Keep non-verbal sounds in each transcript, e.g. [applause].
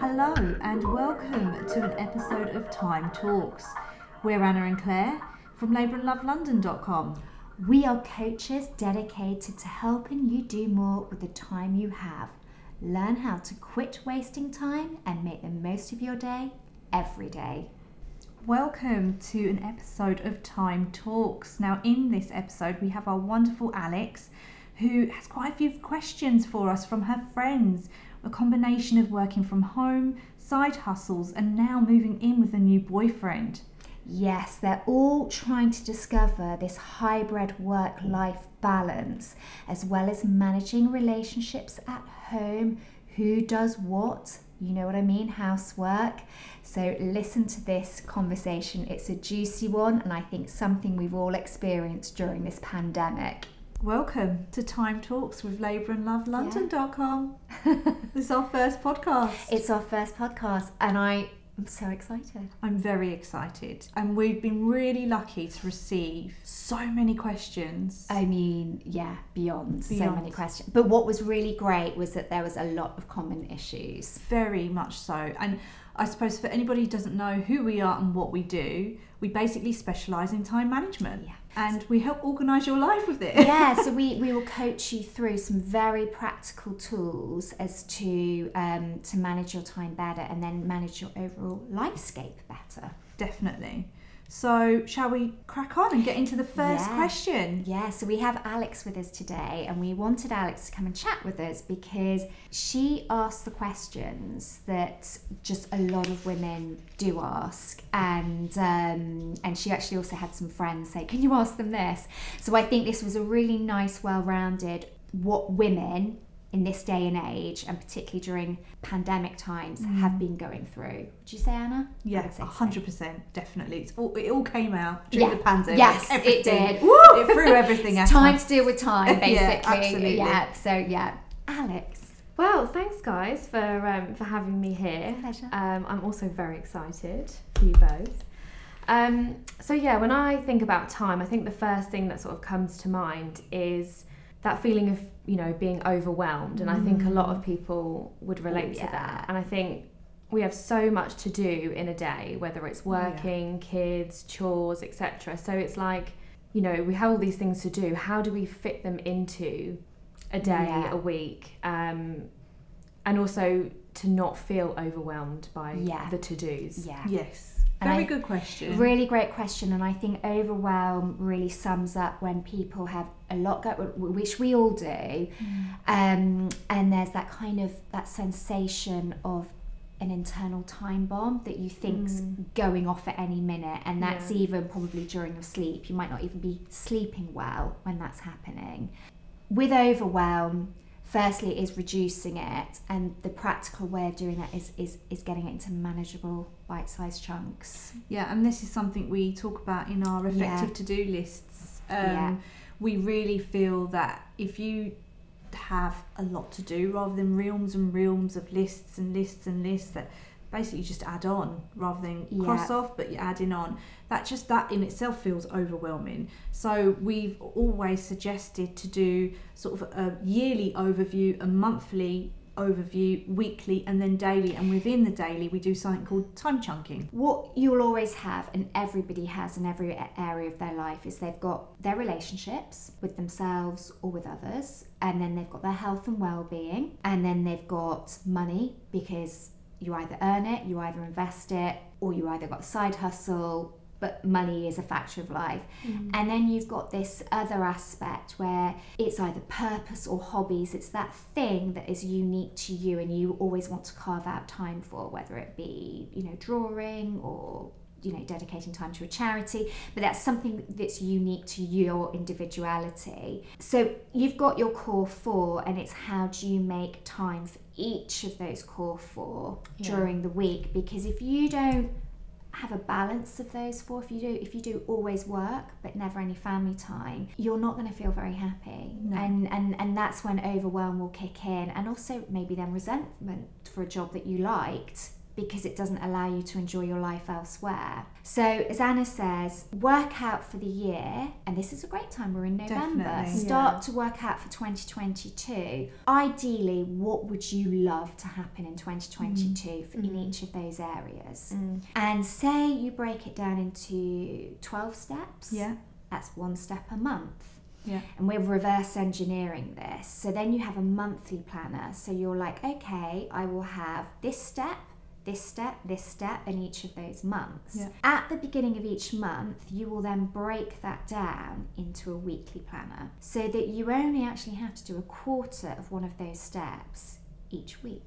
Hello, and welcome to an episode of Time Talks. We're Ana and Claire from labourandlovelondon.com. We are coaches dedicated to helping you do more with the time you have. Learn how to quit wasting time and make the most of your day every day. Welcome to an episode of Time Talks. Now, in this episode, we have our wonderful Alex, who has quite a few questions for us from her friends. A combination of working from home, side hustles, and now moving in with a new boyfriend. Yes, they're all trying to discover this hybrid work life balance as well as managing relationships at home. Who does what? You know what I mean? Housework. So, listen to this conversation. It's a juicy one, and I think something we've all experienced during this pandemic. Welcome to Time Talks with labour and love labourandlovelondon.com. [laughs] this is our first podcast. It's our first podcast, and I am so excited. I'm very excited. And we've been really lucky to receive so many questions. I mean, yeah, beyond, so many questions. But what was really great was that there was a lot of common issues. Very much so. And I suppose for anybody who doesn't know who we are and what we do, we basically specialise in time management. Yeah. And we help organise your life with it. yeah, so [laughs] we, we will coach you through some very practical tools as to um, to manage your time better and then manage your overall lifescape better. Definitely. So, shall we crack on and get into the first Yeah. question? Yeah, so we have Alex with us today, and we wanted Alex to come and chat with us because she asked the questions that just a lot of women do ask, and um, and she actually also had some friends say, "Can you ask them this?" So I think this was a really nice, well-rounded what women in this day and age, and particularly during pandemic times, have been going through. Would you say, Ana? Yeah, would say hundred percent, definitely. It's all, it all came out during Yeah. the pandemic. Yes, it everything. did. It threw everything at It's time to deal with time, [laughs] Yeah, basically. absolutely. Yeah. So yeah, Alex. Well, thanks guys for um, for having me here. Pleasure. Um, I'm also very excited for you both. Um, so yeah, when I think about time, I think the first thing that sort of comes to mind is that feeling of you know being overwhelmed, and I think a lot of people would relate to that. And I think we have so much to do in a day, whether it's Oh, yeah. working, kids, chores, etc. So it's like you know we have all these things to do. How do we fit them into a day, Yeah. a week, um, and also to not feel overwhelmed by Yeah. the to dos. Yeah. Yes, And very I- good question. Really great question, and I think overwhelm really sums up when people have a lot go, which we all do, um, and there's that kind of that sensation of an internal time bomb that you think's going off at any minute, and that's Yeah. even probably during your sleep. You might not even be sleeping well when that's happening. With overwhelm, firstly is reducing it and the practical way of doing that is is, is getting it into manageable bite-sized chunks Yeah, and this is something we talk about in our effective Yeah. to do lists. Um, Yeah. We really feel that if you have a lot to do rather than realms and realms of lists and lists and lists that basically you just add on rather than Yeah. cross off but you're adding on. That just that in itself feels overwhelming. So we've always suggested to do sort of a yearly overview a monthly overview weekly and then daily. And within the daily we do something called time chunking. What you'll always have and everybody has in every area of their life is they've got their relationships with themselves or with others and then they've got their health and well-being and then they've got money because you either earn it you either invest it or you either got a side hustle but money is a factor of life mm. and then you've got this other aspect where it's either purpose or hobbies. It's that thing that is unique to you and you always want to carve out time for, whether it be, you know, drawing or you know dedicating time to a charity but that's something that's unique to your individuality so you've got your core four and it's how do you make time for each of those core four Yeah. during the week because if you don't have a balance of those four if you do if you do always work but never any family time you're not going to feel very happy No. and and and that's when overwhelm will kick in and also maybe then resentment for a job that you liked because it doesn't allow you to enjoy your life elsewhere. So, as Ana says, work out for the year, and this is a great time, we're in November. Definitely. Start Yeah. to work out for 2022. Ideally, what would you love to happen in 2022 for in Mm. each of those areas? Mm. And say you break it down into 12 steps. Yeah. That's one step a month. Yeah. And we're reverse engineering this. So then you have a monthly planner. So you're like, okay, I will have this step, this step, this step in each of those months. Yeah. At the beginning of each month, you will then break that down into a weekly planner so that you only actually have to do a quarter of one of those steps each week.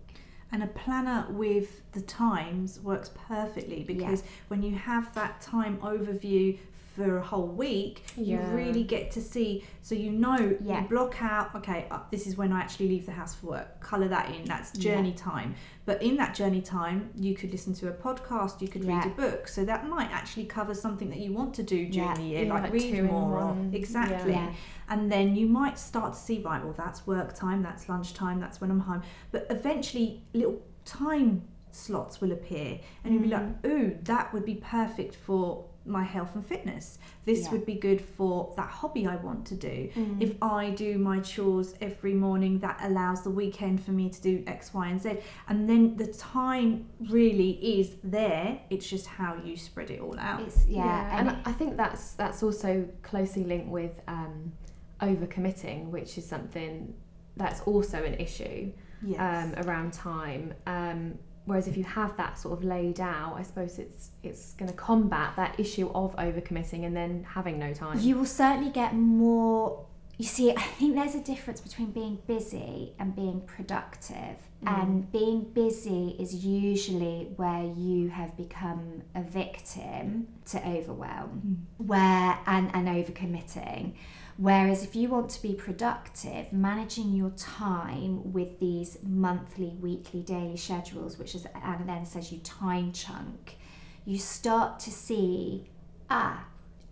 And a planner with the times works perfectly because when you have that time overview for a whole week, you really get to see. So you know, Yeah. you block out. Okay, uh, this is when I actually leave the house for work. Color that in. That's journey time. But in that journey time, you could listen to a podcast. You could read a book. So that might actually cover something that you want to do during Yeah. the year, Yeah, like, like read more. Or, exactly. Yeah. And then you might start to see, right, well, that's work time, that's lunchtime, that's when I'm home. But eventually, little time slots will appear, and you'll be like, ooh, that would be perfect for my health and fitness. This Yeah. would be good for that hobby I want to do. Mm. If I do my chores every morning, that allows the weekend for me to do X, Y, and Z. And then the time really is there. It's just how you spread it all out. It's, yeah, and and I think that's that's also closely linked with um, overcommitting, which is something that's also an issue Yes. um, around time. Um, whereas if you have that sort of laid out, I suppose it's it's going to combat that issue of overcommitting and then having no time. You will certainly get more. You see, I think there's a difference between being busy and being productive. Mm. And being busy is usually where you have become a victim to overwhelm, mm. where and, and overcommitting. Whereas if you want to be productive, managing your time with these monthly, weekly, daily schedules, which is Ana then says you time chunk, you start to see, ah,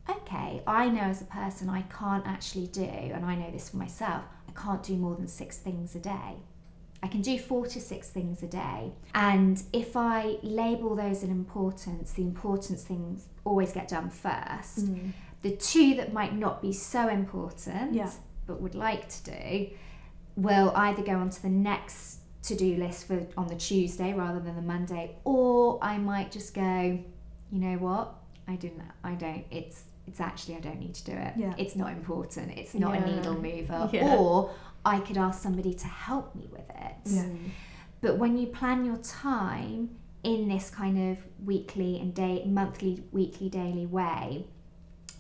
okay, I know as a person I can't actually do, and I know this for myself, I can't do more than six things a day. I can do four to six things a day. And if I label those in importance, the importance things always get done first. Mm. The two that might not be so important, Yeah. but would like to do, will either go onto the next to-do list for on the Tuesday rather than the Monday, or I might just go, you know what, I didn't, I don't. It's it's actually I don't need to do it. Yeah. It's not important. It's not a needle mover. [laughs] Yeah. Or I could ask somebody to help me with it. Yeah. But when you plan your time in this kind of weekly and day, monthly, weekly, daily way,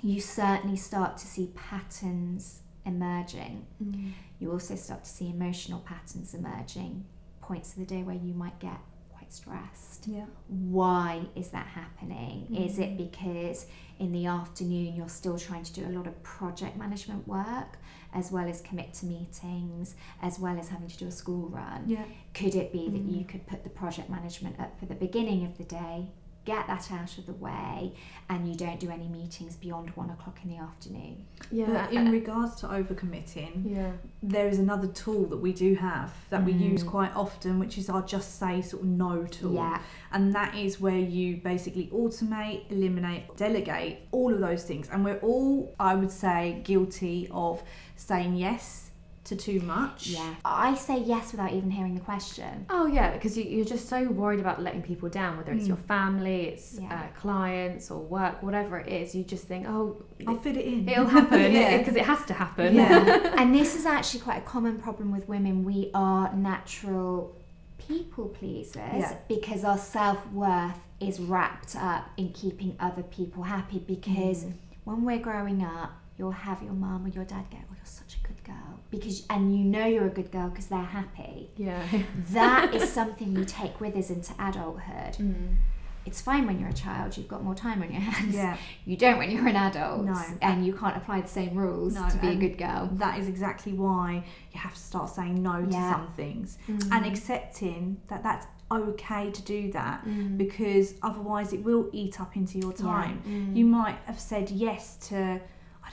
you certainly start to see patterns emerging. Mm. You also start to see emotional patterns emerging, points of the day where you might get quite stressed. yeah. Why is that happening? Is Mm. it because in the afternoon you're still trying to do a lot of project management work as well as commit to meetings, as well as having to do a school run? Yeah. Could it be that Mm. you could put the project management up for the beginning of the day, get that out of the way, and you don't do any meetings beyond one o'clock in the afternoon? Yeah. But in regards to overcommitting, yeah. there is another tool that we do have that we use Mm. quite often, which is our just say sort of no tool. Yeah, And that is where you basically automate, eliminate, delegate all of those things. And we're all, I would say, guilty of saying yes to too much. yeah. I say yes without even hearing the question. Oh yeah, because you, you're just so worried about letting people down, whether it's Mm. your family, it's Yeah. uh, clients or work, whatever it is. You just think, oh, I'll fit it in. it'll happen [laughs] Yeah. because it has to happen. Yeah. [laughs] and this is actually quite a common problem with women. We are natural people pleasers Yeah. because our self worth is wrapped up in keeping other people happy. Because Mm. when we're growing up, you'll have your mum or your dad go, "Oh, you're such a good girl," because and you know you're a good girl because they're happy. Yeah. That is [laughs] something you take with us into adulthood. Mm. It's fine when you're a child; you've got more time on your [laughs] hands. Yeah. You don't when you're an adult, No. and you can't apply the same rules No, to be a good girl. That is exactly why you have to start saying no to some things Mm. and accepting that that's okay to do that Mm. because otherwise it will eat up into your time. Mm. You might have said yes to,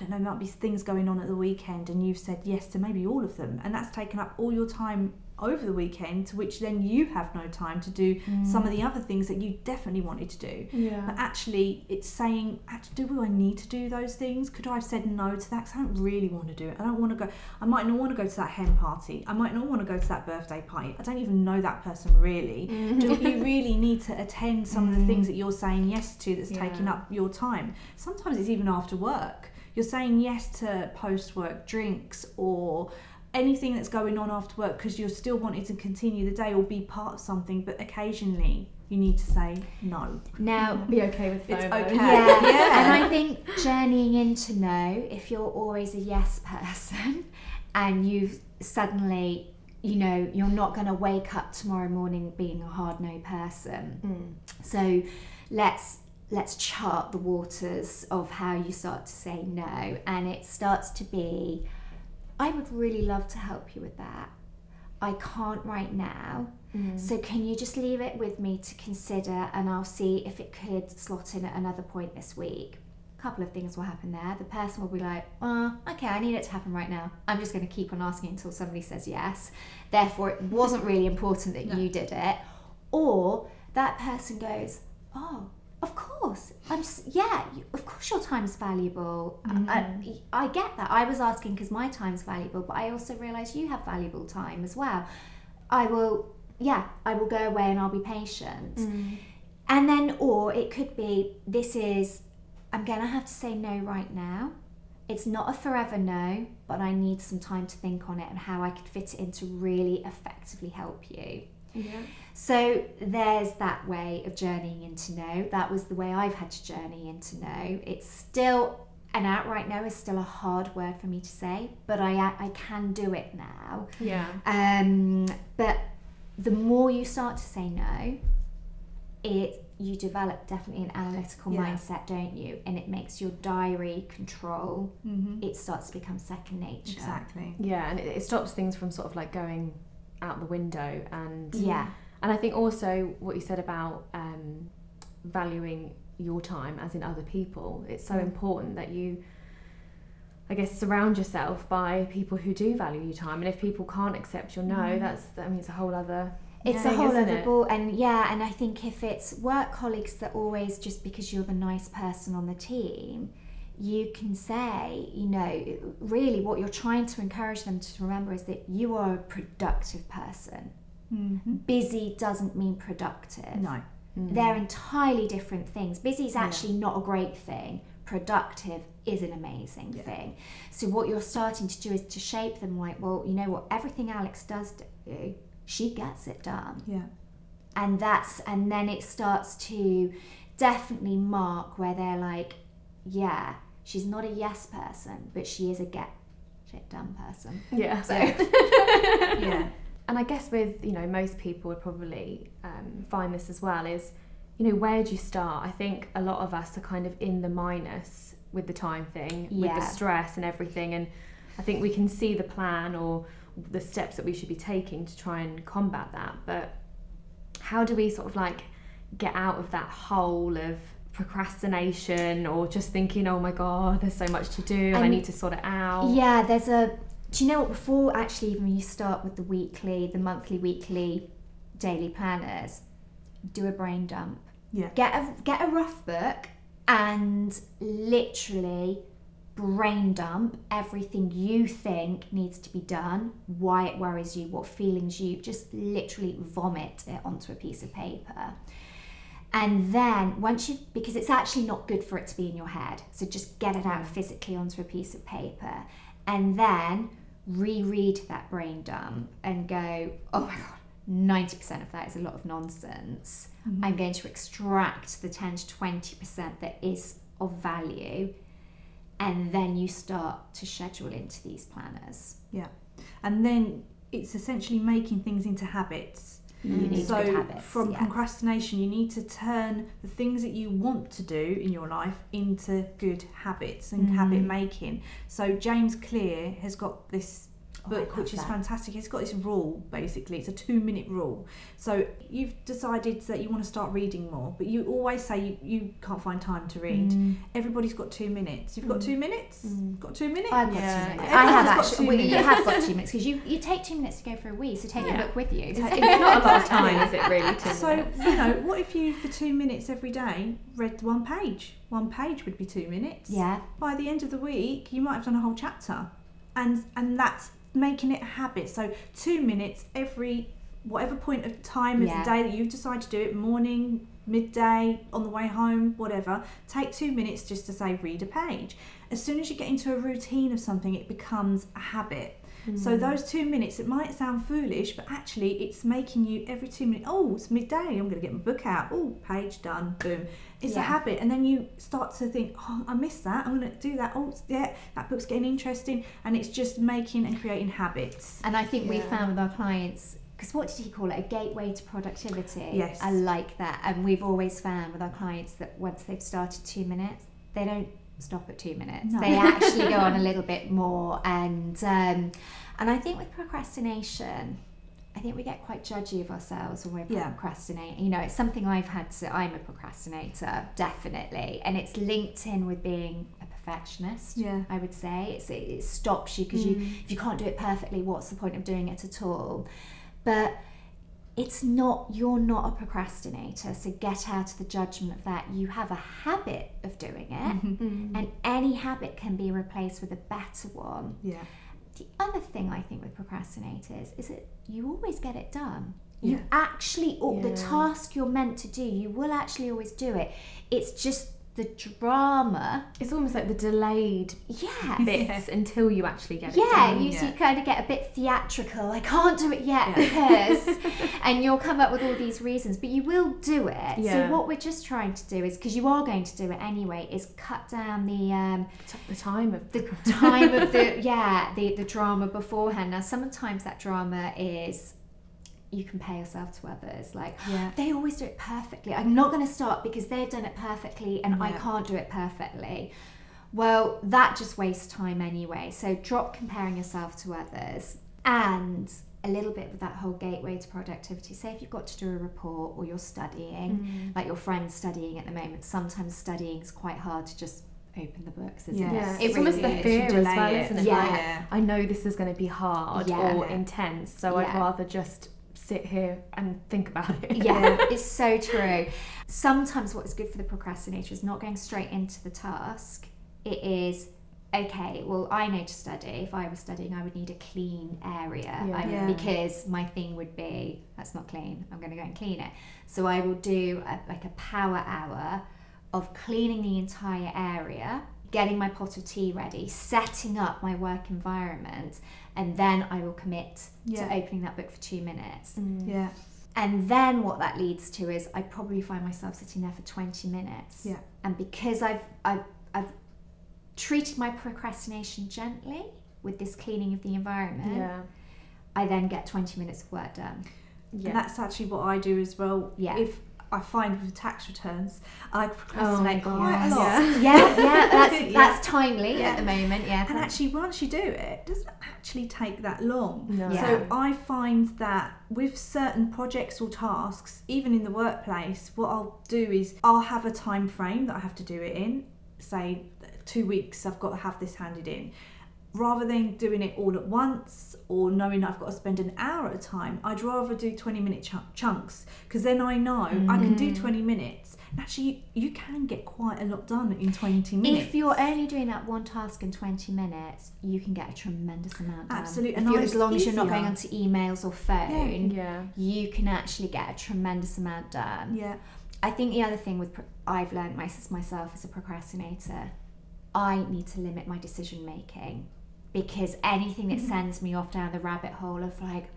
I don't know, there might be things going on at the weekend and you've said yes to maybe all of them and that's taken up all your time over the weekend to which then you have no time to do some of the mm. other things that you definitely wanted to do. Yeah. But actually, it's saying, do I need to do those things? Could I have said no to that? 'Cause I don't really want to do it. I don't want to go. I might not want to go to that hen party. I might not want to go to that birthday party. I don't even know that person really. Mm. Do you [laughs] really need to attend some of the mm. things that you're saying yes to that's taking up your time? Sometimes it's even after work. You're saying yes to post work drinks or anything that's going on after work because you're still wanting to continue the day or be part of something, but occasionally you need to say no. Now, Be okay with it. It's okay. yeah. [laughs] Yeah. And I think journeying into no, if you're always a yes person [laughs] and you've suddenly, you know, you're not going to wake up tomorrow morning being a hard no person. Mm. So let's let's chart the waters of how you start to say no and it starts to be I would really love to help you with that. I can't right now. Mm. So can you just leave it with me to consider and I'll see if it could slot in at another point this week. A couple of things will happen there. The person will be like, oh, okay, I need it to happen right now. I'm just going to keep on asking until somebody says yes. Therefore, it wasn't really important that No. you did it. Or that person goes, oh, of course. I'm yeah, of course your time's valuable. I, I, I get that. I was asking because my time's valuable, but I also realise you have valuable time as well. I will, yeah, I will go away and I'll be patient. Mm. And then, or it could be, this is, I'm going to have to say no right now. It's not a forever no, but I need some time to think on it and how I could fit it in to really effectively help you. Yeah. So there's that way of journeying into no. That was the way I've had to journey into no. It's still an outright no is still a hard word for me to say, but I I can do it now. Yeah. Um, but the more you start to say no, it you develop definitely an analytical Yeah. mindset, don't you? And it makes your diary control. Mm-hmm. It starts to become second nature. Exactly. Yeah, and it, it stops things from sort of like going out the window and Yeah. and I think also what you said about um, valuing your time as in other people it's so Mm. important that you I guess surround yourself by people who do value your time and if people can't accept your no Mm. that's I mean it's a whole other It's thing, a whole other it? ball, and yeah, and I think if it's work colleagues that always just because you're the nice person on the team, you can say, you know, really what you're trying to encourage them to remember is that you are a productive person. Mm-hmm. Busy doesn't mean productive. No. Mm. They're entirely different things. Busy is Yeah. actually not a great thing. Productive is an amazing Yeah. thing. So what you're starting to do is to shape them like, well, you know what, everything Alex does do, she gets it done. Yeah. And that's and then it starts to definitely mark where they're like, yeah, she's not a yes person, but she is a get shit done person. yeah So [laughs] Yeah. And I guess with you know most people would probably um, find this as well is you know where do you start? I think a lot of us are kind of in the minus with the time thing, with the stress and everything, and I think we can see the plan or the steps that we should be taking to try and combat that. But how do we sort of like get out of that hole of procrastination or just thinking, oh my god, there's so much to do, and I need to sort it out. Yeah, there's a. Do you know what? Before actually, even you start with the weekly, the monthly, weekly, daily planners, do a brain dump. Yeah. Get a get a rough book and literally brain dump everything you think needs to be done, why it worries you, what feelings you just literally vomit it onto a piece of paper. And then once you've, because it's actually not good for it to be in your head, so just get it out mm. physically onto a piece of paper. And then reread that brain dump mm. and go, oh my God, 90% of that is a lot of nonsense. Mm. I'm going to extract the 10 to 20% that is of value. And then you start to schedule into these planners. Yeah. And then it's essentially making things into habits. You need so good habits. from yeah. procrastination, you need to turn the things that you want to do in your life into good habits and Mm. habit making. So James Clear has got this I book, love which is that. fantastic. It's got this rule basically. It's a two minute rule. So you've decided that you want to start reading more, but you always say you, you can't find time to read. Mm. Everybody's got two minutes. You've got two minutes. Mm. Got two minutes. I've got Yeah. two minutes. I have actually. two Well, you have got two [laughs] minutes because you, you take two minutes to go for a wee, so take Yeah. a book with you. It's, it's not a lot of [laughs] time, is it really? Two So minutes? you know, what if you for two minutes every day read one page? One page would be two minutes. yeah, By the end of the week, you might have done a whole chapter, and and that's making it a habit. So two minutes every whatever point of time of Yeah. the day that you decide to do it, morning, midday, on the way home, whatever. Take two minutes just to say read a page. As soon as you get into a routine of something, it becomes a habit. So Mm. those two minutes, it might sound foolish, but actually it's making you every two minutes. Oh, it's midday. I'm going to get my book out. Oh, page done. Boom. It's a habit, and then you start to think, oh, I missed that. I'm going to do that. Oh, yeah, that book's getting interesting, and it's just making and creating habits. and I think we found with our clients. Because what did he call it? A gateway to productivity. Yes. I like that. And we've always found with our clients that once they've started two minutes, they don't stop at two minutes. No. They actually go on a [laughs] little bit more. And um, and I think with procrastination, I think we get quite judgy of ourselves when we're Yeah. procrastinating. You know, it's something I've had to. I'm a procrastinator, definitely, and it's linked in with being a perfectionist. Yeah. I would say it's, it, it stops you because you Mm. if you can't do it perfectly, what's the point of doing it at all? But it's not you're not a procrastinator, so get out of the judgment of that. You have a habit of doing it, Mm-hmm. and any habit can be replaced with a better one. Yeah. The other thing I think with procrastinators is that you always get it done. You Yeah. actually, or the task you're meant to do, you will actually always do it. It's just the drama. It's almost like the delayed Yeah. bits until you actually get it Yeah, done. you, Yeah. you kind of get a bit theatrical. I can't do it yet Yeah. because, [laughs] and you'll come up with all these reasons, but you will do it. Yeah. So what we're just trying to do is, because you are going to do it anyway, is cut down the um, the time of the time of the [laughs] yeah the the drama beforehand. Now sometimes that drama is you compare yourself to others like Yeah. they always do it perfectly. I'm not going to start because they've done it perfectly and I can't do it perfectly. Well, that just wastes time anyway. So drop comparing yourself to others and a little bit with that whole gateway to productivity. Say if you've got to do a report or you're studying, mm. like your friend's studying at the moment, sometimes studying is quite hard to just open the books, isn't Yeah. it? Yeah, It it's almost really the fear as well, it. isn't it? Yeah. Like, I know this is going to be hard Yeah. or intense, so I'd rather just sit here and think about it. Yeah, [laughs] it's so true. Sometimes what is good for the procrastinator is not going straight into the task. It is okay. Well, I know to study. If I was studying, I would need a clean area Yeah. I- Yeah. because my thing would be that's not clean. I'm going to go and clean it. So I will do a, like a power hour of cleaning the entire area, getting my pot of tea ready, setting up my work environment, and then I will commit Yeah. to opening that book for two minutes. Mm. Mm. Yeah. And then what that leads to is I probably find myself sitting there for 20 minutes. Yeah. And because I've I've I've treated my procrastination gently with this cleaning of the environment, Yeah. I then get 20 minutes of work done. Yeah. And that's actually what I do as well. Yeah. If I find with tax returns, I oh procrastinate Oh, quite a lot. Yeah. [laughs] Yeah, yeah, that's Yeah. that's timely Yeah. at the moment. Yeah. And actually, once you do it, it doesn't actually take that long. No. So I find that with certain projects or tasks, even in the workplace, what I'll do is I'll have a time frame that I have to do it in. Say two weeks, I've got to have this handed in. Rather than doing it all at once or knowing I've got to spend an hour at a time, I'd rather do 20 minute ch- chunks because then I know I can do mm. 20 minutes. And actually, you can get quite a lot done in 20 minutes. if you're only doing that one task in 20 minutes, you can get a tremendous amount done. Absolutely, If and you- I- as long as you're not going onto emails or phone, Yeah. you can actually get a tremendous amount done. yeah, I think the other thing with pro- I've learned myself as a procrastinator, I need to limit my decision making because anything that mm-hmm. sends me off down the rabbit hole of like,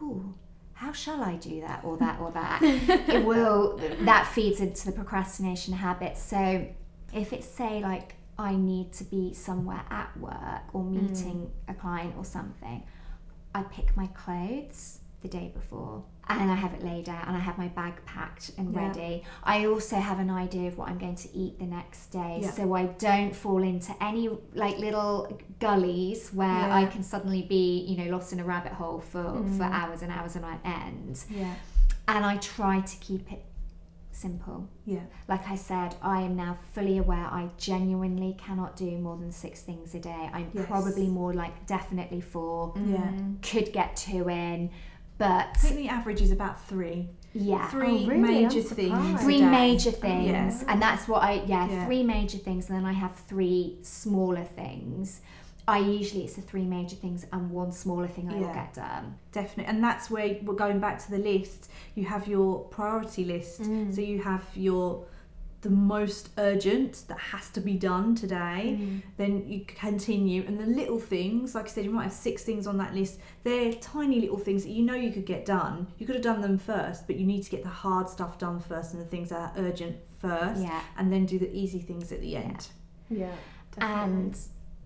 ooh, how shall I do that or that or that, [laughs] it will that feeds into the procrastination habit. So if it's say like I need to be somewhere at work or meeting mm. a client or something, I pick my clothes the day before. And I have it laid out and I have my bag packed and Yeah. ready. I also have an idea of what I'm going to eat the next day Yeah. so I don't fall into any like little gullies where Yeah. I can suddenly be, you know, lost in a rabbit hole for, for Mm. hours and hours and on end. Yeah. And I try to keep it simple. Yeah. Like I said, I am now fully aware I genuinely cannot do more than six things a day. I'm Yes. probably more like definitely four, Yeah. Could get two in, but I think the average is about three. yeah. Three Oh, really? major things. Three major things, Yeah. and that's what I yeah, Yeah. three major things, and then I have three smaller things. I usually it's the three major things and one smaller thing I will Yeah. get done. Definitely. And that's where we're going back to the list. You have your priority list. Mm. So you have your the most urgent that has to be done today. Mm. Then you continue, and the little things, like I said, you might have six things on that list. They're tiny little things that you know you could get done. You could have done them first, but you need to get the hard stuff done first and the things that are urgent first, Yeah. and then do the easy things at the end. Yeah. definitely. And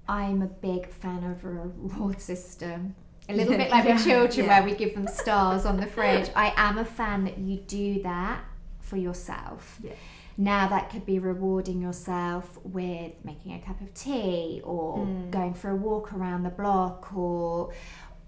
I'm a big fan of a reward system. A little Yeah. bit like Yeah. with children Yeah. where we give them stars on the [laughs] fridge. I am a fan that you do that for yourself. Yeah. Now that could be rewarding yourself with making a cup of tea or Mm. going for a walk around the block or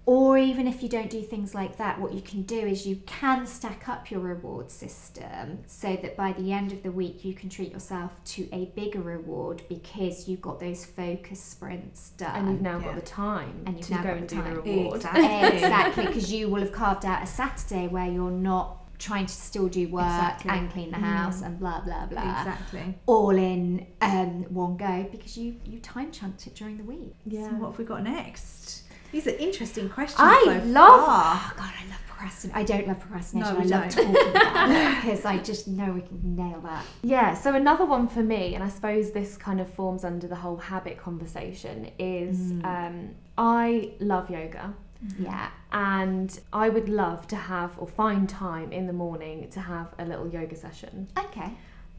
or even if you don't do things like that, what you can do is you can stack up your reward system so that by the end of the week you can treat yourself to a bigger reward because you've got those focus sprints done. and you've now Yeah. got the time And you've to now go got and the do time. the reward. Exactly. exactly, because you will have carved out a Saturday where you're not trying to still do work Exactly. and clean the Mm. house and blah blah blah Exactly. all in um, one go because you you time chunked it during the week. Yeah. So what have we got next? These are interesting questions. I so love. far. Oh God, I love procrastination. I don't love procrastination. No, I don't. talking about it [laughs] because I just know we can nail that. Yeah, so another one for me, and I suppose this kind of forms under the whole habit conversation, is Mm. um, I love yoga. Yeah. And I would love to have or find time in the morning to have a little yoga session. Okay.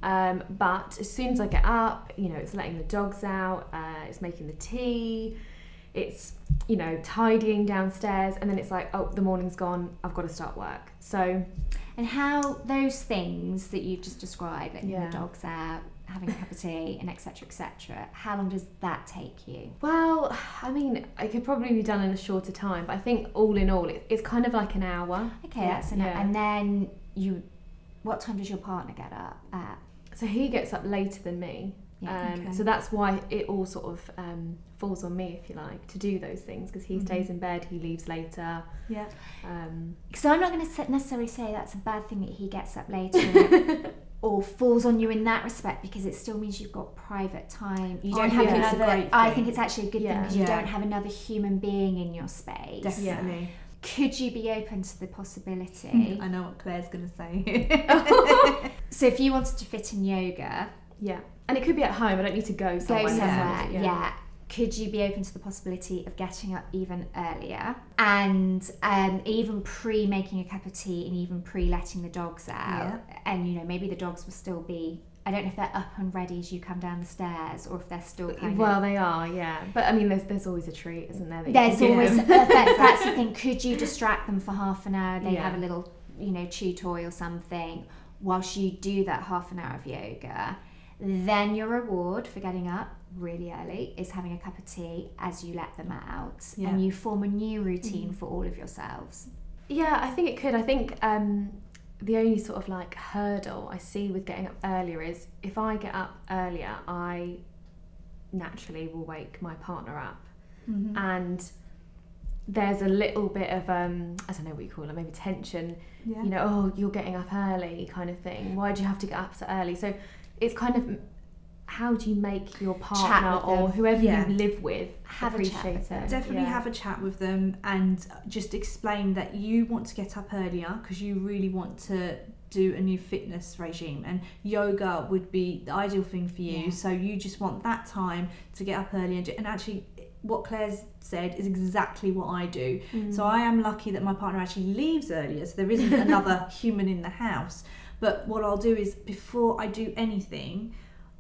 Um, but as soon as I get up, you know, it's letting the dogs out, uh, it's making the tea, it's, you know, tidying downstairs, and then it's like, oh, the morning's gone, I've got to start work. So, And how those things that you've just described, letting Yeah. the dogs out, having a cup of tea, and etc. etc. How long does that take you? well, I mean, it could probably be done in a shorter time, but I think all in all, it, it's kind of like an hour. Okay, Yeah, that's yeah. And then you, what time does your partner get up at? So he gets up later than me. Yeah. Um, Okay. So that's why it all sort of um, falls on me, if you like, to do those things because he Mhm. stays in bed, he leaves later. Yeah. Um, Because I'm not going to necessarily say that's a bad thing that he gets up later [laughs] or falls on you in that respect because it still means you've got private time. You I don't have think it's another. I think it's actually a good thing Yeah. because you don't have another human being in your space. Definitely. Could you be open to the possibility? Hmm, I know what Claire's going to say. [laughs] so if you wanted to fit in yoga, yeah. And it could be at home, I don't need to go somewhere. go somewhere. somewhere, Yeah. yeah. Could you be open to the possibility of getting up even earlier and um, even pre making a cup of tea and even pre letting the dogs out? And you know, maybe the dogs will still be. I don't know if they're up and ready as you come down the stairs or if they're still kind Well, of. they are, yeah. But I mean, there's there's always a treat, isn't there? There's always that, that's the thing. Could you distract them for half an hour? They Yeah. have a little, you know, chew toy or something whilst you do that half an hour of yoga. Then your reward for getting up really early is having a cup of tea as you let them out, Yeah. and you form a new routine for all of yourselves. Yeah, I think it could. I think um, the only sort of like hurdle I see with getting up earlier is if I get up earlier, I naturally will wake my partner up. Mhm. And there's a little bit of, um, I don't know what you call it, maybe tension, Yeah. you know, oh, you're getting up early kind of thing. Why do you have to get up so early? So it's kind of how do you make your partner or whoever Yeah. you live with Have a chat it? Definitely Yeah. have a chat with them and just explain that you want to get up earlier because you really want to do a new fitness regime and yoga would be the ideal thing for you Yeah. so you just want that time to get up early and, do, and actually what Claire's said is exactly what I do Mm. so I am lucky that my partner actually leaves earlier so there isn't [laughs] another human in the house but what I'll do is before I do anything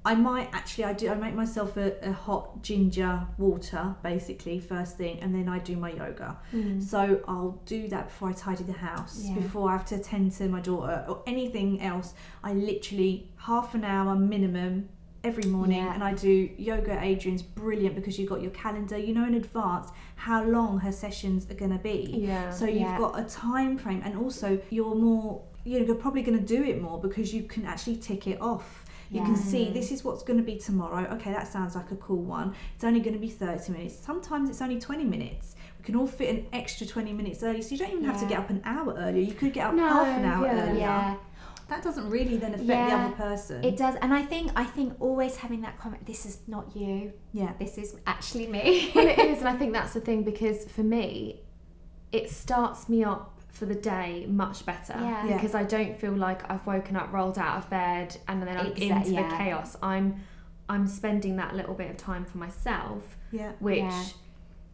I might actually I do I make myself a, a hot ginger water basically first thing and then I do my yoga. Hmm. So I'll do that before I tidy the house, Yeah. before I have to attend to my daughter or anything else. I literally half an hour minimum every morning Yeah. and I do yoga Adriene's brilliant because you've got your calendar, you know in advance how long her sessions are gonna be. Yeah. So you've Yeah. got a time frame and also you're more you know, you're probably gonna do it more because you can actually tick it off. You can see this is what's going to be tomorrow. Okay, that sounds like a cool one. It's only going to be 30 minutes. Sometimes it's only 20 minutes. We can all fit an extra 20 minutes early, so you don't even have to get up an hour earlier. You could get up No, half an hour yeah. earlier. Yeah. That doesn't really then affect the other person. It does, and I think I think always having that comment. This is not you. yeah. This is actually me. well, it is, and I [laughs] think that's the thing because for me, it starts me up for the day much better Yeah. Yeah. because I don't feel like I've woken up, rolled out of bed, and then I'm Exact- into yeah. the chaos. I'm I'm spending that little bit of time for myself, Yeah. which. Yeah.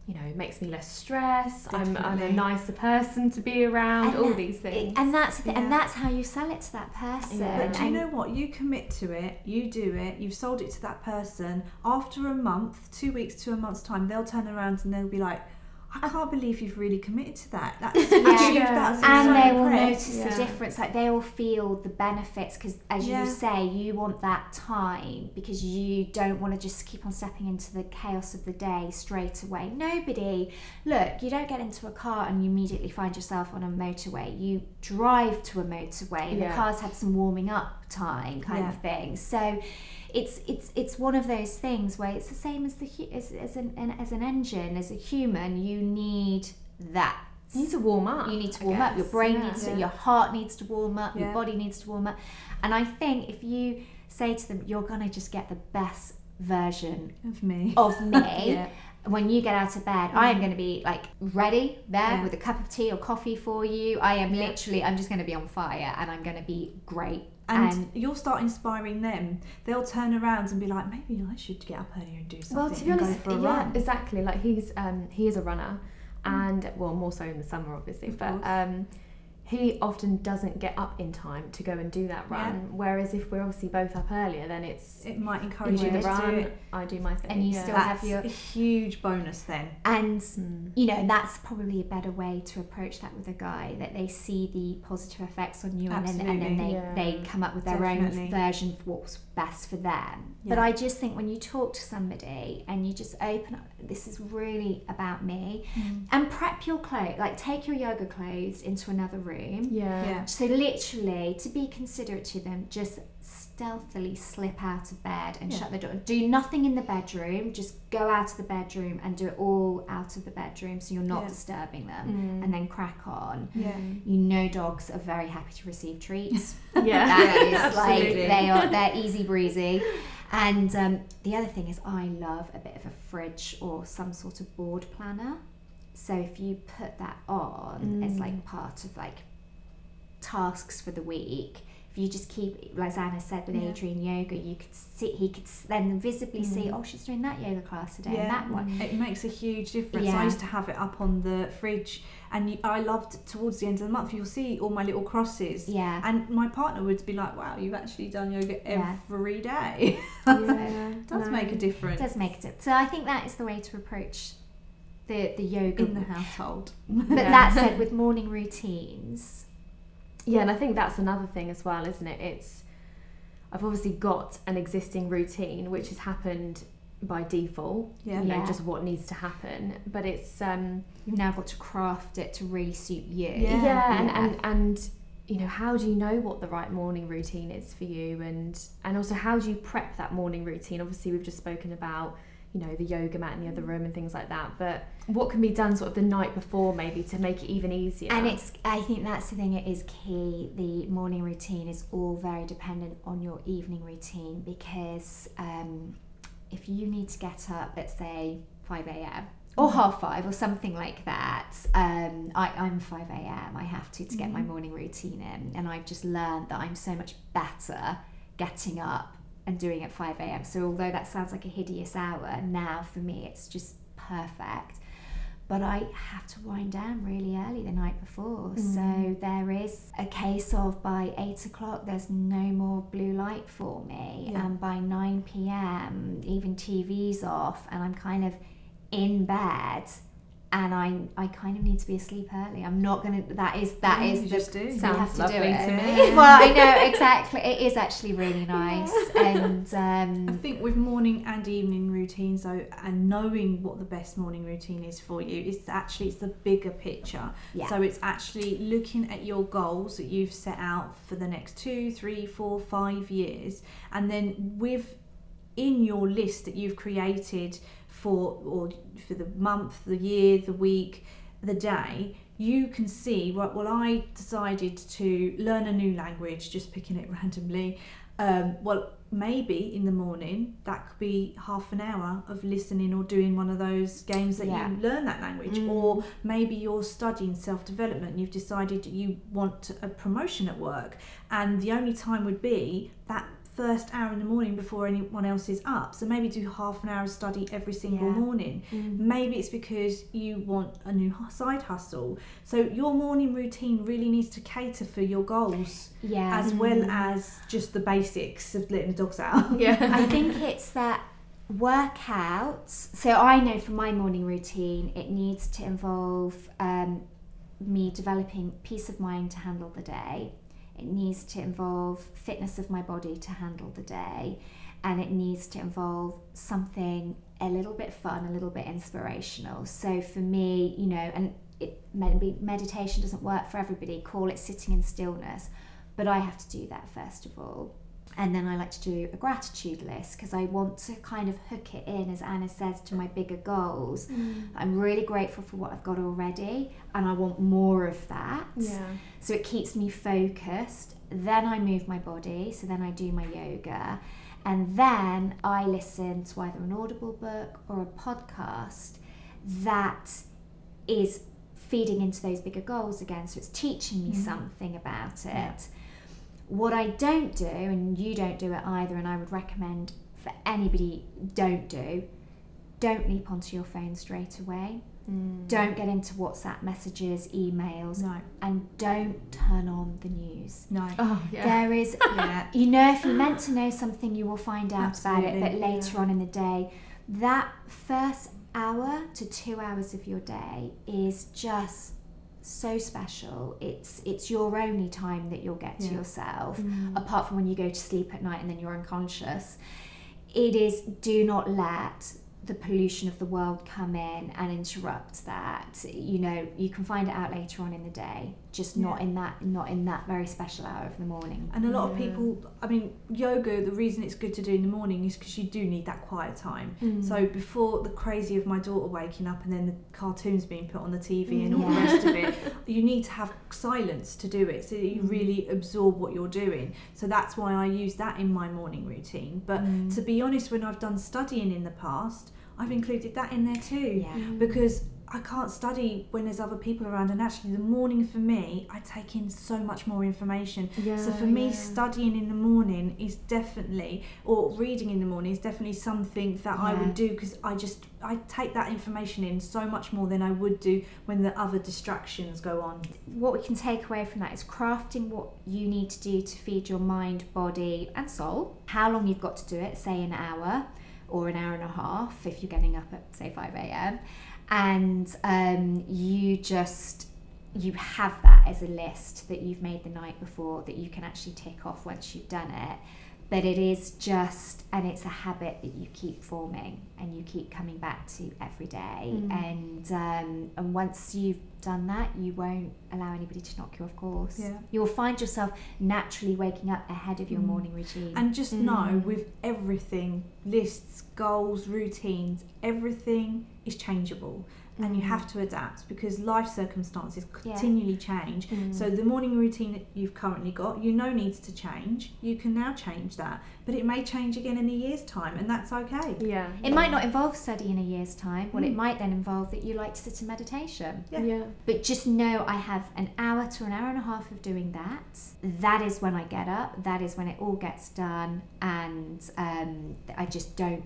You know, makes me less stressed. I'm, I'm a nicer person to be around. And all that- these things. and that's the, Yeah. and that's how you sell it to that person. Yeah. But do you know what? You commit to it, you do it, you've sold it to that person. After a month, two weeks to a month's time, they'll turn around and they'll be like, I can't believe you've really committed to that. That's [laughs] actually, Yeah. that's and so they will notice Yeah. the difference like they will feel the benefits because as Yeah. you say you want that time because you don't want to just keep on stepping into the chaos of the day straight away nobody look you don't get into a car and you immediately find yourself on a motorway you drive to a motorway and Yeah. the car's had some warming up time kind Yeah. of thing so it's it's it's one of those things where it's the same as the as, as an, an as an engine as a human you need that you need to warm up. you need to warm up. Your brain yeah. needs to, Yeah. your heart needs to warm up, your body needs to warm up. And I think if you say to them, you're going to just get the best version Of me. [laughs] of me. Yeah. When you get out of bed, I am mm. going to be like ready there Yeah. with a cup of tea or coffee for you. I am Yeah. literally, I'm just going to be on fire and I'm going to be great. And, And, you'll start inspiring them. They'll turn around and be like, maybe I should get up earlier and do something Well, to be honest, go for a yeah, run. exactly. Like he's um, he is a runner, and well, more so in the summer, obviously. Of but um, he often doesn't get up in time to go and do that Yeah. run. Whereas if we're obviously both up earlier, then it's It might encourage you do you the to do run, it. I do my thing. And you yeah. still have your- a huge bonus then. and Mm. you know that's probably a better way to approach that with a guy that they see the positive effects on you and then, and then they, Yeah. they come up with their Definitely. own version of what's best for them but i just think when you talk to somebody and you just open up this is really about me and prep your clothes like take your yoga clothes into another room Yeah. Yeah. so literally to be considerate to them just stealthily slip out of bed and Yeah. shut the door do nothing in the bedroom just go out of the bedroom and do it all out of the bedroom so you're not Yeah. disturbing them Mm. and then crack on Yeah. you know dogs are very happy to receive treats [laughs] Yeah. that is like absolutely. they are they're easy breezy and um, the other thing is i love a bit of a fridge or some sort of board planner so if you put that on as Mm. like part of like tasks for the week if you just keep like Zana said with Yeah. Adriene yoga you could see he could then visibly see Mm. oh she's doing that yoga class today Yeah. and that one It makes a huge difference. Yeah. I used to have it up on the fridge, and you, I loved towards the end of the month. You'll see all my little crosses, yeah and my partner would be like, "Wow, you've actually done yoga every day." [laughs] Yeah. does No. make a it difference does make it so I think that is the way to approach the the yoga in the household. But [laughs] that said, with morning routines, Yeah, and I think that's another thing as well, isn't it? It's I've obviously got an existing routine which has happened by default. Yeah. You know, Yeah. just what needs to happen. But it's um you've now got to craft it to really suit you. Yeah. yeah, and, Yeah. and and you know how do you know what the right morning routine is for you and and also how do you prep that morning routine obviously we've just spoken about you know the yoga mat in the other room and things like that but what can be done sort of the night before maybe to make it even easier And it's, I think that's the thing, it is key. The morning routine is all very dependent on your evening routine because um, if you need to get up, let's say 5 a.m. or half five or something like that, um, I, I'm 5 a.m. I have to to get my morning routine in. And I've just learned that I'm so much better getting up and doing at 5 a.m. So although that sounds like a hideous hour, now for me it's just perfect. but I have to wind down really early the night before. Mm. So there is a case of by eight o'clock, there's no more blue light for me. Yeah. And by 9 pm, even TV's off, and I'm kind of in bed. And I, I kind of need to be asleep early. I'm not gonna. That is that Mm, is you the just do. Sounds have to do lovely it. to me. [laughs] well, I know [laughs] exactly. It is actually really nice, and [laughs] I um, think with morning and evening routines though and knowing what the best morning routine is for you is actually it's the bigger picture yeah, so it's actually looking at your goals that you've set out for the next two three four five years and then with in your list that you've created for or for the month the year the week the day you can see right well i decided to learn a new language just picking it randomly um, well maybe in the morning that could be half an hour of listening or doing one of those games that Yeah. you learn that language Mm. or maybe you're studying self-development you've decided you want a promotion at work and the only time would be that first hour in the morning before anyone else is up so maybe do half an hour of study every single Yeah. morning Mm. maybe it's because you want a new side hustle so your morning routine really needs to cater for your goals yeah. as well as just the basics of letting the dogs out Yeah. [laughs] I think it's that workouts. So I know for my morning routine, it needs to involve um, me developing peace of mind to handle the day. It needs to involve fitness of my body to handle the day, and it needs to involve something a little bit fun, a little bit inspirational. So for me, you know, and it maybe meditation doesn't work for everybody. Call it sitting in stillness, but I have to do that first of all. And then I like to do a gratitude list because I want to kind of hook it in, as Ana says, to my bigger goals. I'm really grateful for what I've got already, and I want more of that. Yeah. So it keeps me focused. Then I move my body, so then I do my yoga. And then I listen to either an audible book or a podcast that is feeding into those bigger goals again. So it's teaching me Mhm. something about it. Yeah. What I don't do, and you don't do it either, and I would recommend for anybody don't do, don't leap onto your phone straight away. Mm. Don't get into WhatsApp messages, emails, no and don't turn on the news. no Oh yeah. There is, [laughs] yeah you know, if you're meant to know something, you will find out about it, but Absolutely, later on in the day, that first hour to two hours of your day is just so special. It's it's your only time that you'll get to Yeah. yourself, Mm. apart from when you go to sleep at night and then you're unconscious. It is do not let the pollution of the world come in and interrupt that. You know, you can find it out later on in the day, just not in that not in that very special hour of the morning. And a lot of people, I mean, yoga, the reason it's good to do in the morning is because you do need that quiet time. Mm. So before the crazy of my daughter waking up and then the cartoons being put on the TV and all the rest of it, [laughs] you need to have silence to do it so that you Mm. really absorb what you're doing. So that's why I use that in my morning routine. But Mm. to be honest, when I've done studying in the past, I've included that in there too yeah. because I can't study when there's other people around. And actually, the morning for me, I take in so much more information. Yeah, so for me, yeah. studying in the morning is definitely, or reading in the morning is definitely something that I would do because I just I take that information in so much more than I would do when the other distractions go on. what we can take away from that is crafting what you need to do to feed your mind, body, and soul. How long you've got to do it, say an hour or an hour and a half if you're getting up at, say, 5 a.m. And um, you just. You have that as a list that you've made the night before that you can actually tick off once you've done it. But it is just, and it's a habit that you keep forming and you keep coming back to every day. Mm. And um, and once you've done that, you won't allow anybody to knock you off course. Yeah. You'll find yourself naturally waking up ahead of your Mm. morning routine. And just know Mm. with everything, lists, goals, routines, everything is changeable. And you Mm. have to adapt because life circumstances Yeah. continually change. Mm. So the morning routine that you've currently got, you know needs to change. You can now change that, but it may change again in a year's time, and that's okay. yeah. it might not involve study in a year's time. What it Mm. might then involve that you like to sit in meditation. Yeah. Yeah. But just know I have an hour to an hour and a half of doing that. That is when I get up. That is when it all gets done, and um, I just don't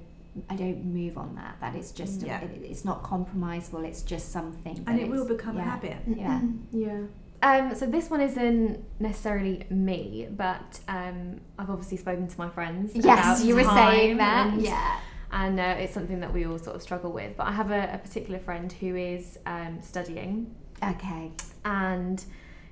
I don't move on that. That is just Yeah. it, it's not compromisable. It's just something. and it will is- become a habit. [laughs] Yeah. Yeah. Um, so this one isn't necessarily me, but um, I've obviously spoken to my friends. Yes, about you were saying that. and- yeah. and uh, it's something that we all sort of struggle with. But I have a, a particular friend who is um, studying, Okay. and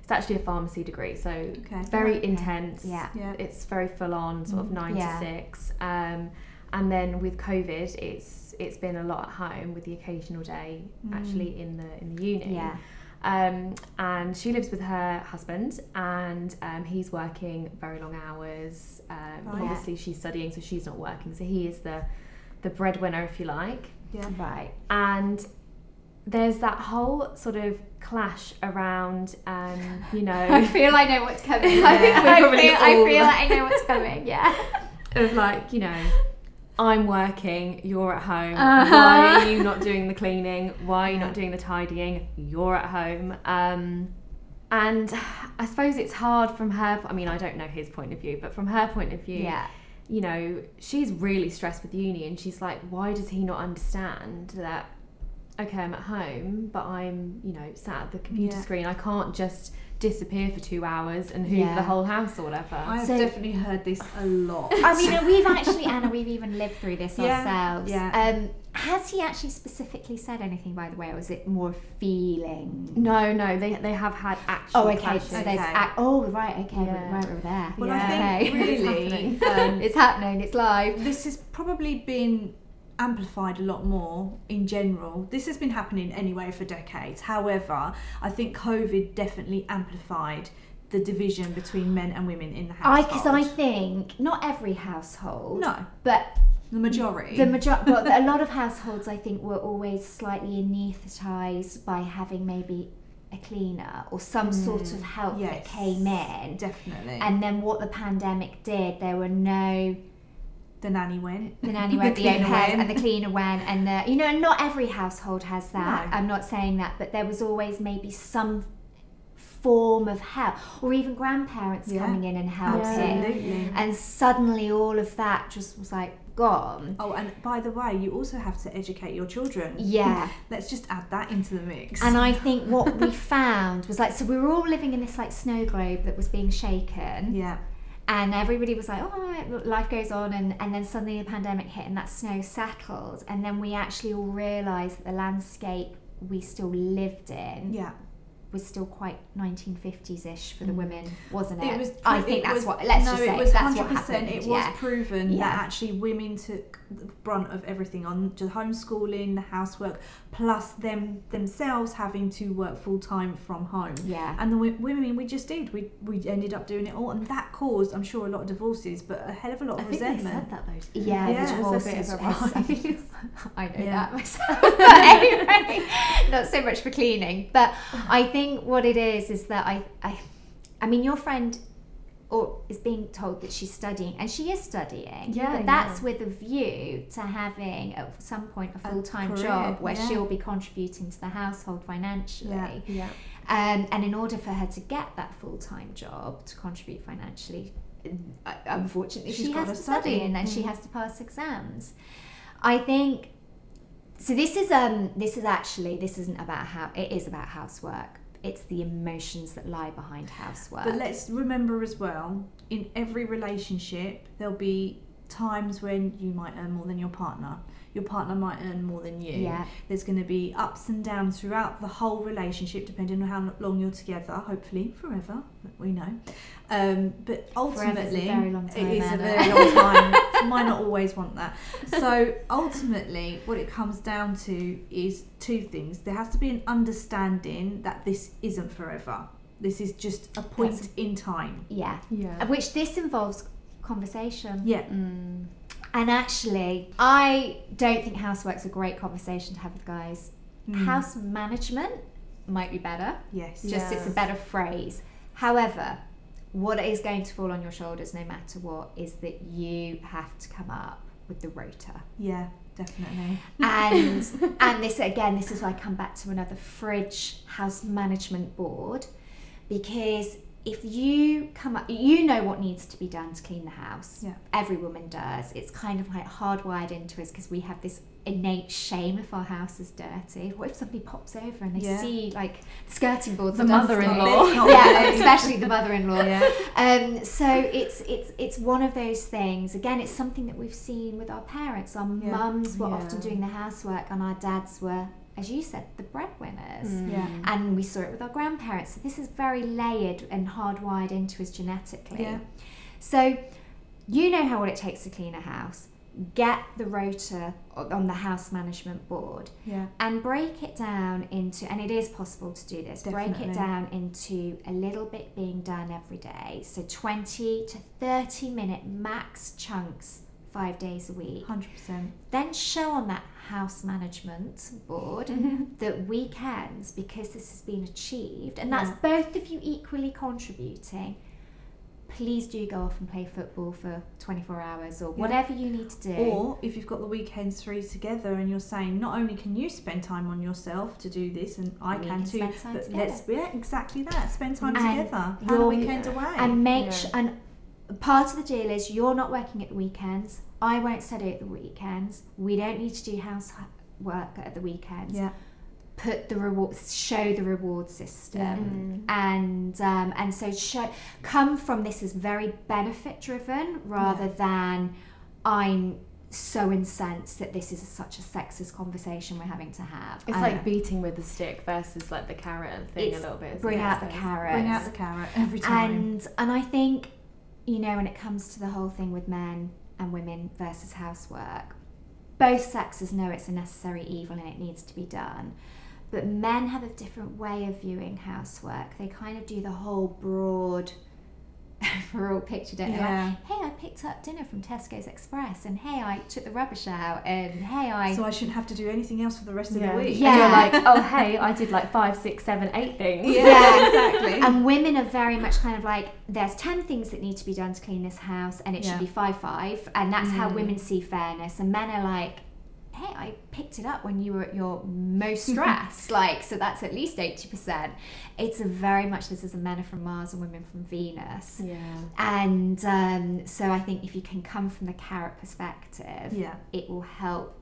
it's actually a pharmacy degree, so Okay. very Okay. intense. Yeah. Yeah. it's very full on, sort of Mm. nine Yeah. to six. Um, and then with COVID, it's it's been a lot at home with the occasional day Mm. actually in the in the uni. Yeah. Um, and she lives with her husband, and um, he's working very long hours. Um, Right. Obviously, she's studying, so she's not working. So he is the the breadwinner, if you like. Yeah. Right. And there's that whole sort of clash around, um, you know, [laughs] I feel I know what's coming. [laughs] I think we I probably feel, I all- feel I know what's coming. Yeah. [laughs] of like, you know, I'm working, you're at home. [laughs] Uh-huh. Why are you not doing the cleaning? Why are you not doing the tidying? You're at home. Um, and I suppose it's hard from her. I mean, I don't know his point of view, but from her point of view, Yeah. you know, she's really stressed with uni, and she's like, why does he not understand that? Okay, I'm at home, but I'm, you know, sat at the computer Yeah. screen. I can't just disappear for two hours and hoover Yeah. the whole house or whatever. I've So- definitely heard this a lot. I mean, we've actually, Ana, we've even lived through this Yeah, ourselves. yeah. Um, has he actually specifically said anything, by the way, or is it more feeling? No, no, they they have had actual Oh, okay. clashes. So there's Okay. ac- oh, right. Okay, Yeah. right, we're there. Well, Yeah. I think Okay. [laughs] It's really, happening. um, it's happening. It's live. this has probably been amplified a lot more in general. This has been happening anyway for decades. However, I think COVID definitely amplified the division between men and women in the I household. because I think not every household, no, but the majority. the major well, a lot of households I think were always slightly anaesthetised by having maybe a cleaner or some sort of mm, help that came in. definitely. And then what the pandemic did, there were no the nanny went. the nanny went, the, [laughs] cleaner pair, went. and the cleaner went, and the you know not every household has that. No. I'm not saying that, but there was always maybe some form of help, or even grandparents Yeah. coming in and helping. Absolutely. And suddenly all of that just was like gone. Oh, and by the way, you also have to educate your children. Yeah. Let's just add that into the mix. And I [laughs] think what we found was like, so we were all living in this like snow globe that was being shaken, yeah, and everybody was like, oh, life goes on. And, and then suddenly the pandemic hit and that snow settled. And then we actually all realised that the landscape we still lived in yeah. Was still quite 1950s ish for the women, wasn't it? Mm. It was. I it think that's was- what, let's no, just say it was that's 100%. happened. It was yeah. proven Yeah. that actually women took the brunt of everything on the homeschooling, the housework, plus them themselves having to work full time from home. Yeah. And the women, we just did. We we ended up doing it all, and that caused, I'm sure, a lot of divorces, but a hell of a lot I of think they resentment. said that though. Yeah, Yeah, the it was a bit of a I know Yeah. that myself. [laughs] but anyway, [laughs] not so much for cleaning. But I think what it is is that I, I, I mean, your friend, or is being told that she's studying, and she is studying. Yeah, but that's yeah. with a view to having at some point a full time job where yeah. she'll be contributing to the household financially. Yeah. Yeah. Um, and in order for her to get that full time job to contribute financially, uh, unfortunately, She's she has to study, study. and then she Mm. has to pass exams. I think. So this is um this is actually this isn't about how it is about housework. It's the emotions that lie behind housework. But let's remember as well, in every relationship, there'll be times when you might earn more than your partner. Your partner might earn more than you. Yeah. There's going to be ups and downs throughout the whole relationship, depending on how long you're together. Hopefully, forever. We know. Um, but ultimately, a very long time, it is a very long [laughs] time. You might not always want that. So ultimately, what it comes down to is two things. There has to be an understanding that this isn't forever. This is just a point That's- in time. yeah, Yeah. which this involves conversation. Yeah. Mm. And actually, I don't think housework's a great conversation to have with guys. Mm. House management might be better. Yes. just it's a better phrase. However, what is going to fall on your shoulders no matter what is that you have to come up with the rota. Yeah, definitely. And [laughs] and this again, this is why I come back to another fridge house management board because if you come up, you know what needs to be done to clean the house. Yeah. Every woman does. It's kind of like hardwired into us because we have this innate shame if our house is dirty. What if somebody pops over and they Yeah. see like skirting boards The mother-in-law. [laughs] [laughs] Yeah, especially the mother-in-law. Yeah. Um, so it's it's it's one of those things. Again, it's something that we've seen with our parents. Our Yeah. mums were Yeah. often doing the housework, and our dads were, as you said, the breadwinners. Mm. Yeah. And we saw it with our grandparents. So this is very layered and hardwired into us genetically. Yeah. So you know how what it takes to clean a house. Get the rota on the house management board Yeah. and break it down into and it is possible to do this break it down into a little bit being done every day so 20 to 30 minute max chunks five days a week Hundred percent. then show on that house management board mm-hmm. that weekends because this has been achieved and that's Yeah. both of you equally contributing please do go off and play football for 24 hours or Yeah. whatever you need to do Or if you've got the weekends free together and you're saying not only can you spend time on yourself to do this and I We can too, but together. let's yeah exactly that spend time And together. Have a weekend away. and make Yeah. and part of the deal is you're not working at the weekends i won't study at the weekends we don't need to do housework at the weekends yeah. put the reward show the reward system. Mm. and um, and so show come from this as very benefit driven rather Yeah. than i'm so incensed that this is such a sexist conversation we're having to have It's Um, like beating with the stick versus like the carrot thing a little bit. bring out the carrot Bring out the carrot every time. And and I think, you know, when it comes to the whole thing with men and women versus housework, both sexes know it's a necessary evil and it needs to be done. But men have a different way of viewing housework. They kind of do the whole broad [laughs] overall picture, don't they? Yeah. Like, hey, I picked up dinner from Tesco's Express, and hey, I took the rubbish out, and hey, I. so I shouldn't have to do anything else for the rest Yeah. of the week. And Yeah. you're like, oh [laughs] hey, I did like five, six, seven, eight things. Yeah. [laughs] exactly. and women are very much kind of like there's 10 things that need to be done to clean this house and it Yeah. should be 5 5 and that's how Mm. women see fairness and men are like hey i picked it up when you were at your most [laughs] stressed like so that's at least 80% it's a very much this is a men are from mars and women from venus Yeah. and um, so i think if you can come from the carrot perspective yeah. it will help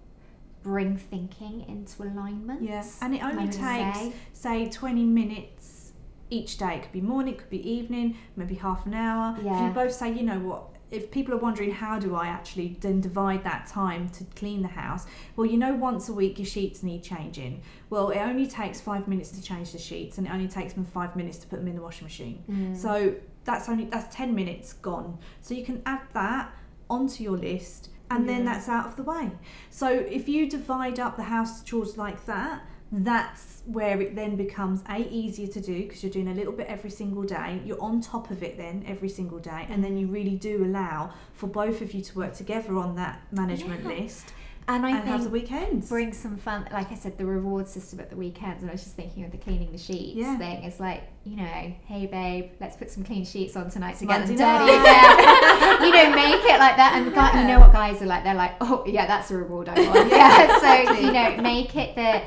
bring thinking into alignment Yeah. And it only takes say. say 20 minutes each day. It could be morning, it could be evening, maybe half an hour. Yeah. If you both say, you know what, if people are wondering how do I actually then divide that time to clean the house, well, you know, once a week your sheets need changing. Well, it only takes five minutes to change the sheets, and it only takes them five minutes to put them in the washing machine. Mm. So that's only that's 10 minutes gone. So you can add that onto your list and then that's out of the way. So if you divide up the house chores like that, that's where it then becomes a easier to do because you're doing a little bit every single day. You're on top of it then every single day, and then you really do allow for both of you to work together on that management Yeah. list and i and have the think weekends. bring some fun like i said the reward system at the weekends and i was just thinking of the cleaning the sheets Yeah. thing it's like you know hey babe let's put some clean sheets on tonight to get them dirty again [laughs] you know make it like that and the guy, you know what guys are like they're like oh yeah that's a reward i want [laughs] yeah [laughs] so you know make it the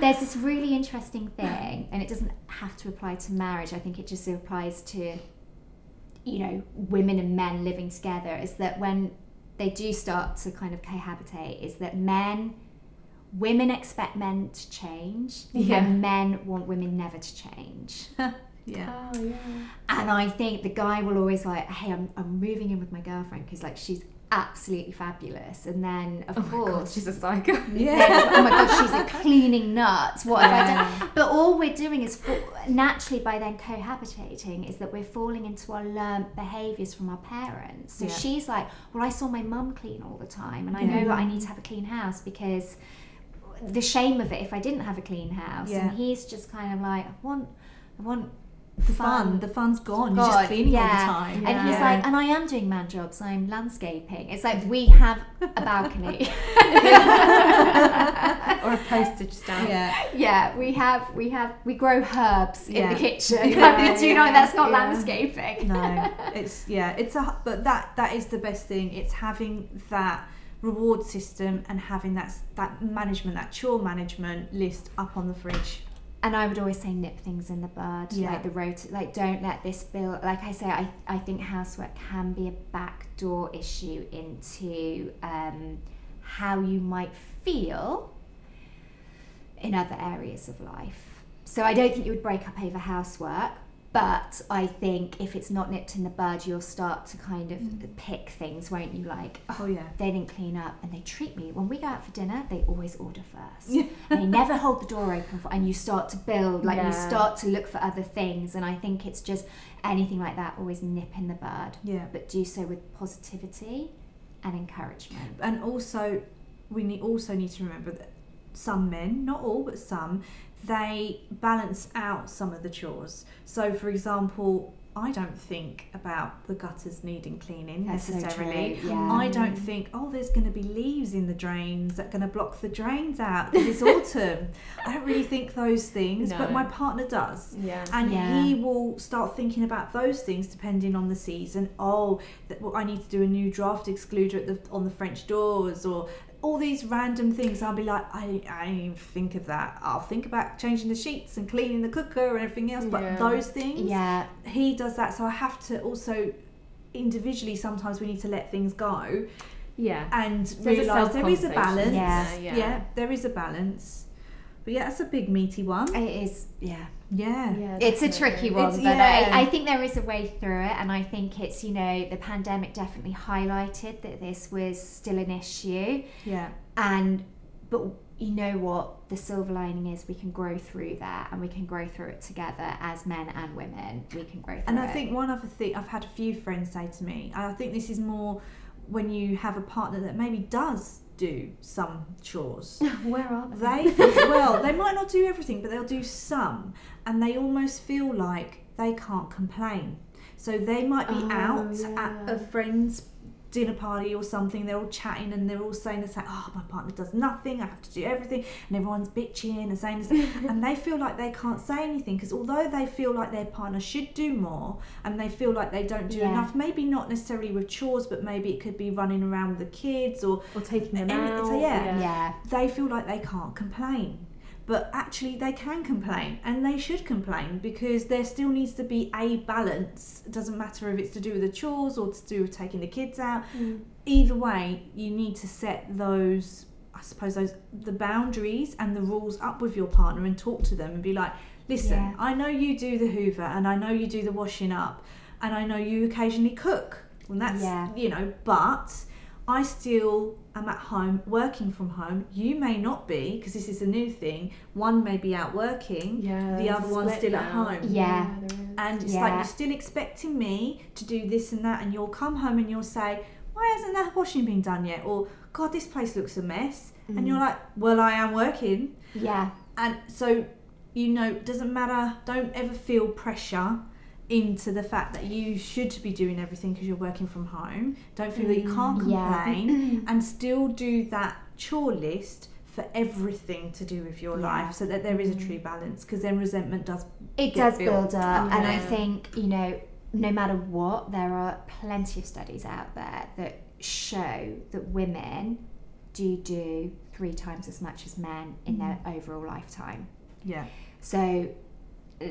there's this really interesting thing and it doesn't have to apply to marriage i think it just applies to you know women and men living together is that when they do start to kind of cohabitate is that men women expect men to change Yeah. and men want women never to change [laughs] yeah. Oh yeah. and i think the guy will always like hey i'm, I'm moving in with my girlfriend because like she's absolutely fabulous and then of Oh my god, course she's a psycho. [laughs] yeah. oh my god, she's a cleaning nut. What have I done? But all we're doing is naturally by then cohabitating is that we're falling into our learnt behaviours from our parents. So Yeah. she's like, well, I saw my mum clean all the time, and I Yeah. know that I need to have a clean house because the shame of it if I didn't have a clean house. Yeah. And he's just kind of like, I want, I want The fun, the fun's gone. You're just cleaning all the time. And he's Yeah. like, and I am doing man jobs. I'm landscaping. It's like we [laughs] have a balcony. [laughs] or a postage stamp. yeah. Yeah, we have we have we grow herbs in the kitchen. [laughs] Yeah, Do you know yeah, that's not yeah. landscaping? no it's yeah it's a but that that is the best thing it's having that reward system and having that that management that chore management list up on the fridge and I would always say nip things in the bud, Yeah. like the rot like don't let this build. Like I say, I I think housework can be a backdoor issue into um, how you might feel in other areas of life. So I don't think you would break up over housework, but I think if it's not nipped in the bud, you'll start to kind of Mm. pick things, won't you? Like, Oh yeah. they didn't clean up and they treat me when we go out for dinner they always order first Yeah. they never hold the door open for, and you start to build like you start to look for other things and i think it's just anything like that always nip in the bud Yeah. but do so with positivity and encouragement and also we need also need to remember that some men not all but some they balance out some of the chores so for example i don't think about the gutters needing cleaning That's necessarily true, yeah. i don't think oh there's going to be leaves in the drains that are going to block the drains out this [laughs] autumn i don't really think those things but my partner does Yeah. and Yeah. he will start thinking about those things depending on the season. Oh, that, well, I need to do a new draft excluder at the, on the French doors, or all these random things. I'll be like, I, I didn't even think of that. I'll think about changing the sheets and cleaning the cooker and everything else. But Yeah. those things, yeah he does that. So I have to also individually. Sometimes we need to let things go Yeah. and There's a realize there is a balance. Yeah. there, yeah, there is a balance. But yeah, that's a big meaty one. it is yeah Yeah. Yeah, it's a tricky one It's- but yeah. I, I think there is a way through it and i think it's you know the pandemic definitely highlighted that this was still an issue Yeah. and but you know what the silver lining is we can grow through that and we can grow through it together as men and women we can grow through And I it. think one other thing I've had a few friends say to me, I think this is more when you have a partner that maybe does do some chores. [laughs] Where are they? They [laughs] well, they might not do everything, but they'll do some, and they almost feel like they can't complain. So they might be Oh, out yeah. at a friend's dinner party or something. They're all chatting and they're all saying the same. Oh, my partner does nothing. I have to do everything, and everyone's bitching and saying the same. [laughs] and they feel like they can't say anything because although they feel like their partner should do more, and they feel like they don't do Yeah. enough, maybe not necessarily with chores, but maybe it could be running around with the kids or Or taking them Any- out. so yeah. yeah they feel like they can't complain. But actually, they can complain and they should complain because there still needs to be a balance. It doesn't matter if it's to do with the chores or to do with taking the kids out. Mm. Either way, you need to set those, I suppose, those the boundaries and the rules up with your partner and talk to them and be like, listen, Yeah. I know you do the Hoover and I know you do the washing up and I know you occasionally cook. And that's, Yeah. you know, but I still am at home working from home. You may not be because this is a new thing. One may be out working, Yeah. the other a one's split still at home. Yeah. there is. And it's like you're still expecting me to do this and that, and you'll come home and you'll say, Why hasn't that washing been done yet? Or, God, this place looks a mess. And you're mm. like, Well, I am working. yeah And so, you know, doesn't matter, don't ever feel pressure into the fact that you should be doing everything because you're working from home. Don't feel that you can't yeah. complain and still do that chore list for everything to do with your Yeah. life so that there is a true balance because then resentment does it does built. build up and i think you know no matter what there are plenty of studies out there that show that women do do three times as much as men in their overall lifetime yeah so uh,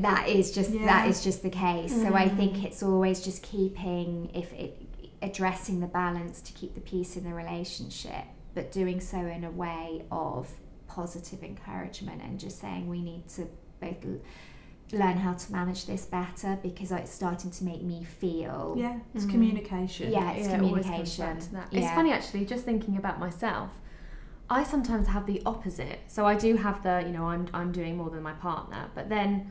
that is just Yeah. that is just the case so i Mm. think it's always just keeping if it addressing the balance to keep the peace in the relationship but doing so in a way of positive encouragement and just saying we need to both l- learn how to manage this better because it's starting to make me feel yeah it's Mhm. communication Yeah, it's it comes communication. that. Yeah. It's funny actually, just thinking about myself. I sometimes have the opposite. So I do have the, you know, I'm I'm doing more than my partner, but then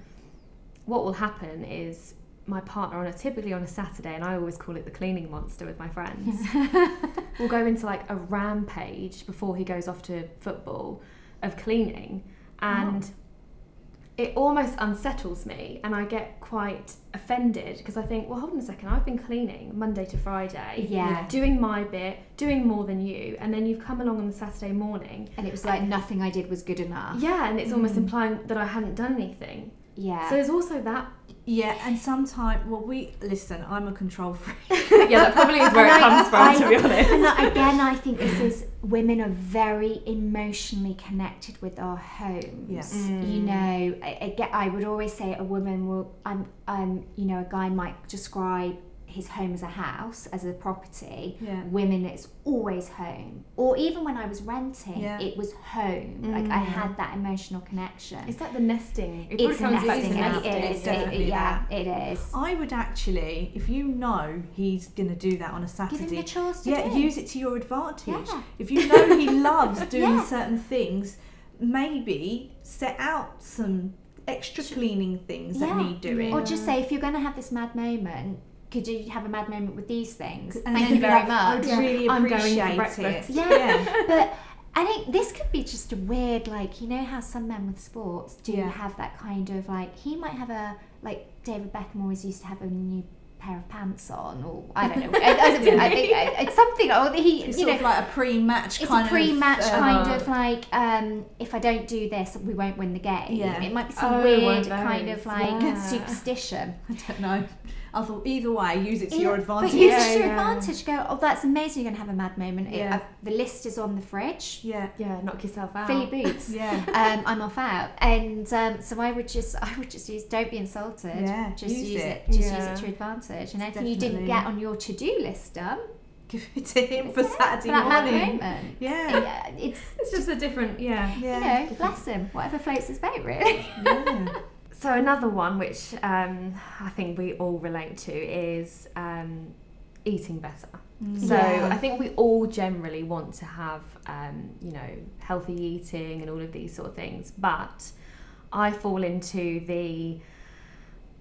what will happen is my partner on a typically on a Saturday, and I always call it the cleaning monster with my friends. [laughs] will go into like a rampage before he goes off to football of cleaning, and it almost unsettles me, and I get quite offended because I think, well, hold on a second, I've been cleaning Monday to Friday yeah doing my bit, doing more than you, and then you've come along on the Saturday morning. and it was like nothing i did was good enough Yeah, and it's almost Mm. implying that I hadn't done anything. Yeah So there's also that Yeah, and sometimes, well, we listen. I'm a control freak. [laughs] yeah, that probably is where it comes from, I- to be honest. And I- again, I think this [laughs] is women are very emotionally connected with our homes. Yes. Mm. You know, I, I get. I would always say a woman will. Um, um, you know, a guy might describe his home as a house, as a property. Yeah. Women, it's always home. Or even when I was renting, Yeah. it was home. Like I Mm. had that emotional connection. It's like the nesting. It It's a probably back to nesting. the It nesting. It's It, yeah, that. it is. I would actually, if you know he's going to do that on a Saturday, Give him the to yeah, do. use it to your advantage. Yeah. If you know he [laughs] loves doing certain things, maybe set out some extra cleaning things that need doing. Or just say, if you're going to have this mad moment, could you have a mad moment with these things? And Thank you very like, much. I'd really I'm going for breakfast. it. Yeah. [laughs] but I think this could be just a weird, like, you know how some men with sports do Yeah. have that kind of like, he might have a, like, David Beckham always used to have a new pair of pants on, or I don't know. I, I, think- I think [laughs] it's something, or he, It's you sort know, of like a pre-match it's kind a pre-match of. uh, kind of like um, if I don't do this, we won't win the game. Yeah. It might be some Oh, weird kind of like yeah. superstition. [laughs] I don't know. I thought either way, use it to your advantage. But use Yeah, it to your yeah. advantage. Go, oh, that's amazing. You're gonna have a mad moment. It- Yeah. uh, the list is on the fridge. yeah. Yeah, knock yourself out. Fill your boots. [laughs] Yeah. um, I'm off out, and um, so I would just, I would just use. Don't be insulted. Yeah, just use use, it. it. Just use it to your advantage. And anything you didn't get on your to-do list done Give it to him for yeah, Saturday for that mad morning. moment. Yeah. Yeah, it's It's just a different, yeah. Yeah. you know, bless him. Whatever floats his boat, really. yeah. [laughs] So another one which um, I think we all relate to is um, eating better. So Yeah. I think we all generally want to have, um, you know, healthy eating and all of these sort of things. But I fall into the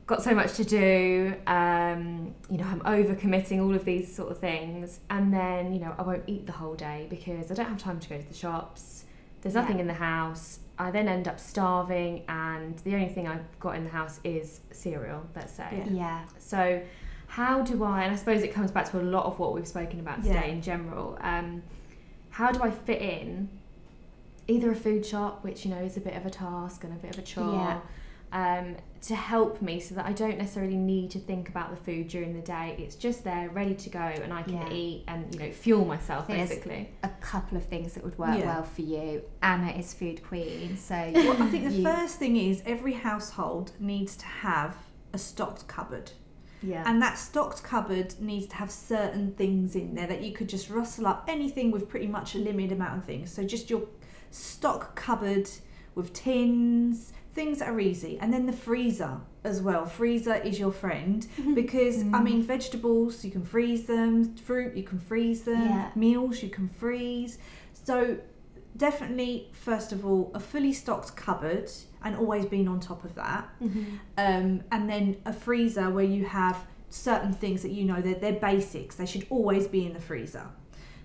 got so much to do, um, you know, I'm overcommitting all of these sort of things, and then you know I won't eat the whole day because I don't have time to go to the shops. There's nothing Yeah. in the house. I then end up starving, and the only thing I've got in the house is cereal. Let's say. Yeah. yeah. So, how do I, and I suppose it comes back to a lot of what we've spoken about today Yeah. in general, um, how do I fit in either a food shop, which, you know, is a bit of a task and a bit of a chore, um, to help me so that I don't necessarily need to think about the food during the day. It's just there, ready to go, and I can Yeah. eat and, you know, fuel myself, There's- basically. a couple of things that would work Yeah. well for you. Ana is food queen, so [laughs] Well, I think the you- first thing is every household needs to have a stocked cupboard. Yeah. And that stocked cupboard needs to have certain things in there that you could just rustle up anything with pretty much a limited amount of things. So just your stock cupboard with tins, things are easy. And then the freezer as well. Freezer is your friend because I mean vegetables you can freeze them, fruit you can freeze them, Yeah. meals you can freeze. So definitely first of all a fully stocked cupboard and always being on top of that Mm-hmm. um, and then a freezer where you have certain things that you know they're, they're basics they should always be in the freezer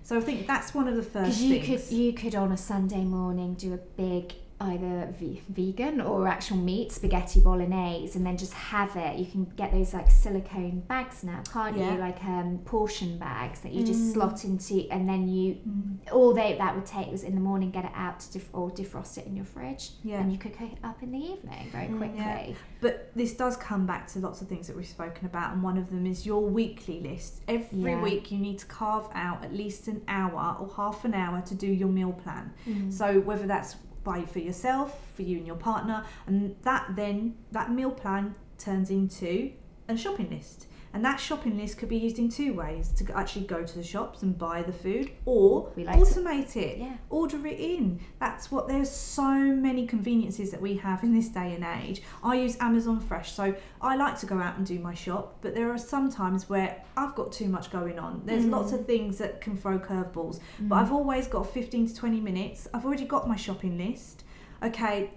so i think that's one of the first you things could you could on a Sunday morning do a big either ve- vegan or actual meat spaghetti bolognese and then just have it you can get those like silicone bags now can't Yeah. you like um portion bags that you just Mm. slot into and then you Mm, all they that would take was in the morning get it out to def- or defrost it in your fridge yeah and you could cook it up in the evening very Mm, quickly yeah. but this does come back to lots of things that we've spoken about and one of them is your weekly list every week you need to carve out at least an hour or half an hour to do your meal plan Mm. So whether that's by for yourself, for you and your partner, and that then that meal plan turns into a shopping list. And that shopping list could be used in two ways: to actually go to the shops and buy the food, or like to- automate it, yeah order it in. That's what there's so many conveniences that we have in this day and age. I use Amazon Fresh, so I like to go out and do my shop, but there are some times where I've got too much going on. There's Mm. lots of things that can throw curveballs. Mm. But I've always got 15 to 20 minutes. I've already got my shopping list. Okay,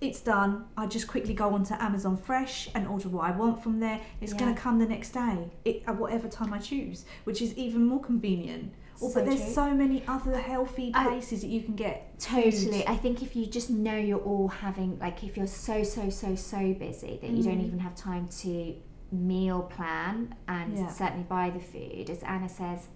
it's done. I just quickly go onto Amazon Fresh and order what I want from there. It's going to come the next day, it, at whatever time I choose, which is even more convenient. Or, So but there's true. so many other healthy I- places that you can get. Totally. food. I think if you just know you're all having, like, if you're so, so, so, so busy that you don't Mm. even have time to meal plan and Yeah. certainly buy the food, as Ana says,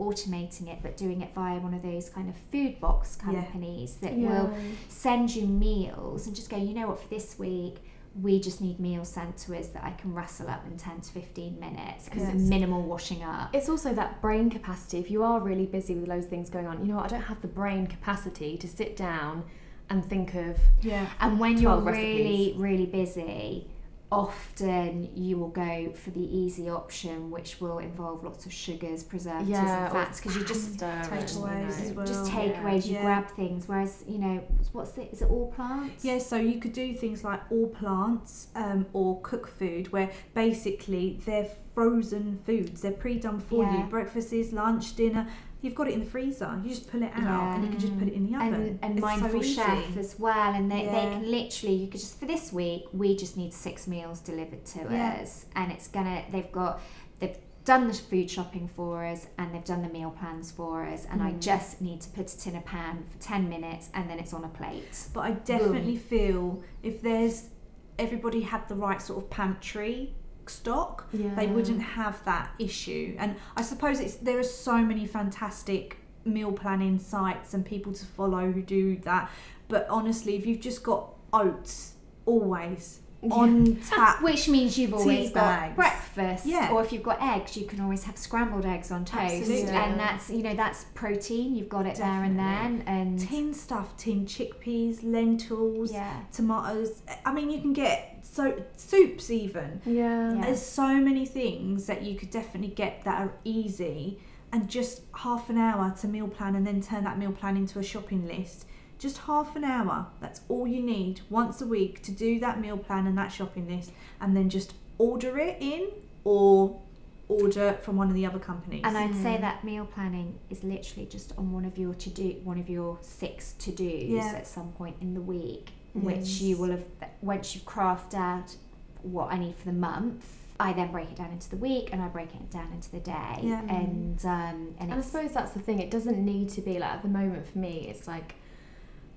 automating it, but doing it via one of those kind of food box Yeah. companies that Yeah. will send you meals and just go, you know what, for this week, we just need meals sent to us that I can rustle up in 10 to 15 minutes because Yes. minimal washing up. It's also that brain capacity. If you are really busy with loads of things going on, you know what? I don't have the brain capacity to sit down and think of. Yeah. And when you're 12 really, really busy, often you will go for the easy option, which will involve lots of sugars, preservatives, Yeah, and fats, because you just takeaways you know, well. just Yeah. you Yeah. grab things. Whereas you know, what's the? Is it allplants? Yeah, so you could do things like allplants um, or cook food, where basically they're frozen foods. They're pre-done for you. Breakfast is lunch, dinner. You've got it in the freezer. You just pull it out, Yeah. and you can just put it in the oven. and, and It's so mindful easy. chef as well and they, they can literally you could just for this week we just need six meals delivered to Yeah. us and it's gonna they've got they've done the food shopping for us and they've done the meal plans for us and I Mm. just need to put it in a pan for 10 minutes and then it's on a plate But I definitely feel if there's everybody had the right sort of pantry stock, Yeah. they wouldn't have that issue. And I suppose it's there are so many fantastic meal planning sites and people to follow who do that. But honestly, if you've just got oats always on [laughs] tap, which means you've always got bags. breakfast Yeah. or if you've got eggs you can always have scrambled eggs on toast Absolutely. and that's you know that's protein you've got it there and then and tin stuff, tin chickpeas, lentils, yeah tomatoes. I mean, you can get so soups even. Yeah. Yeah. There's so many things that you could definitely get that are easy and just half an hour to meal plan and then turn that meal plan into a shopping list. Just half an hour. That's all you need once a week to do that meal plan and that shopping list and then just order it in or order from one of the other companies. And I'd say Mm. that meal planning is literally just on one of your to do, one of your six to dos Yeah. at some point in the week, Yes. which you will have once you've crafted out what I need for the month. I then break it down into the week, and I break it down into the day, Yeah. and um, and And I suppose that's the thing. It doesn't need to be like at the moment for me. It's like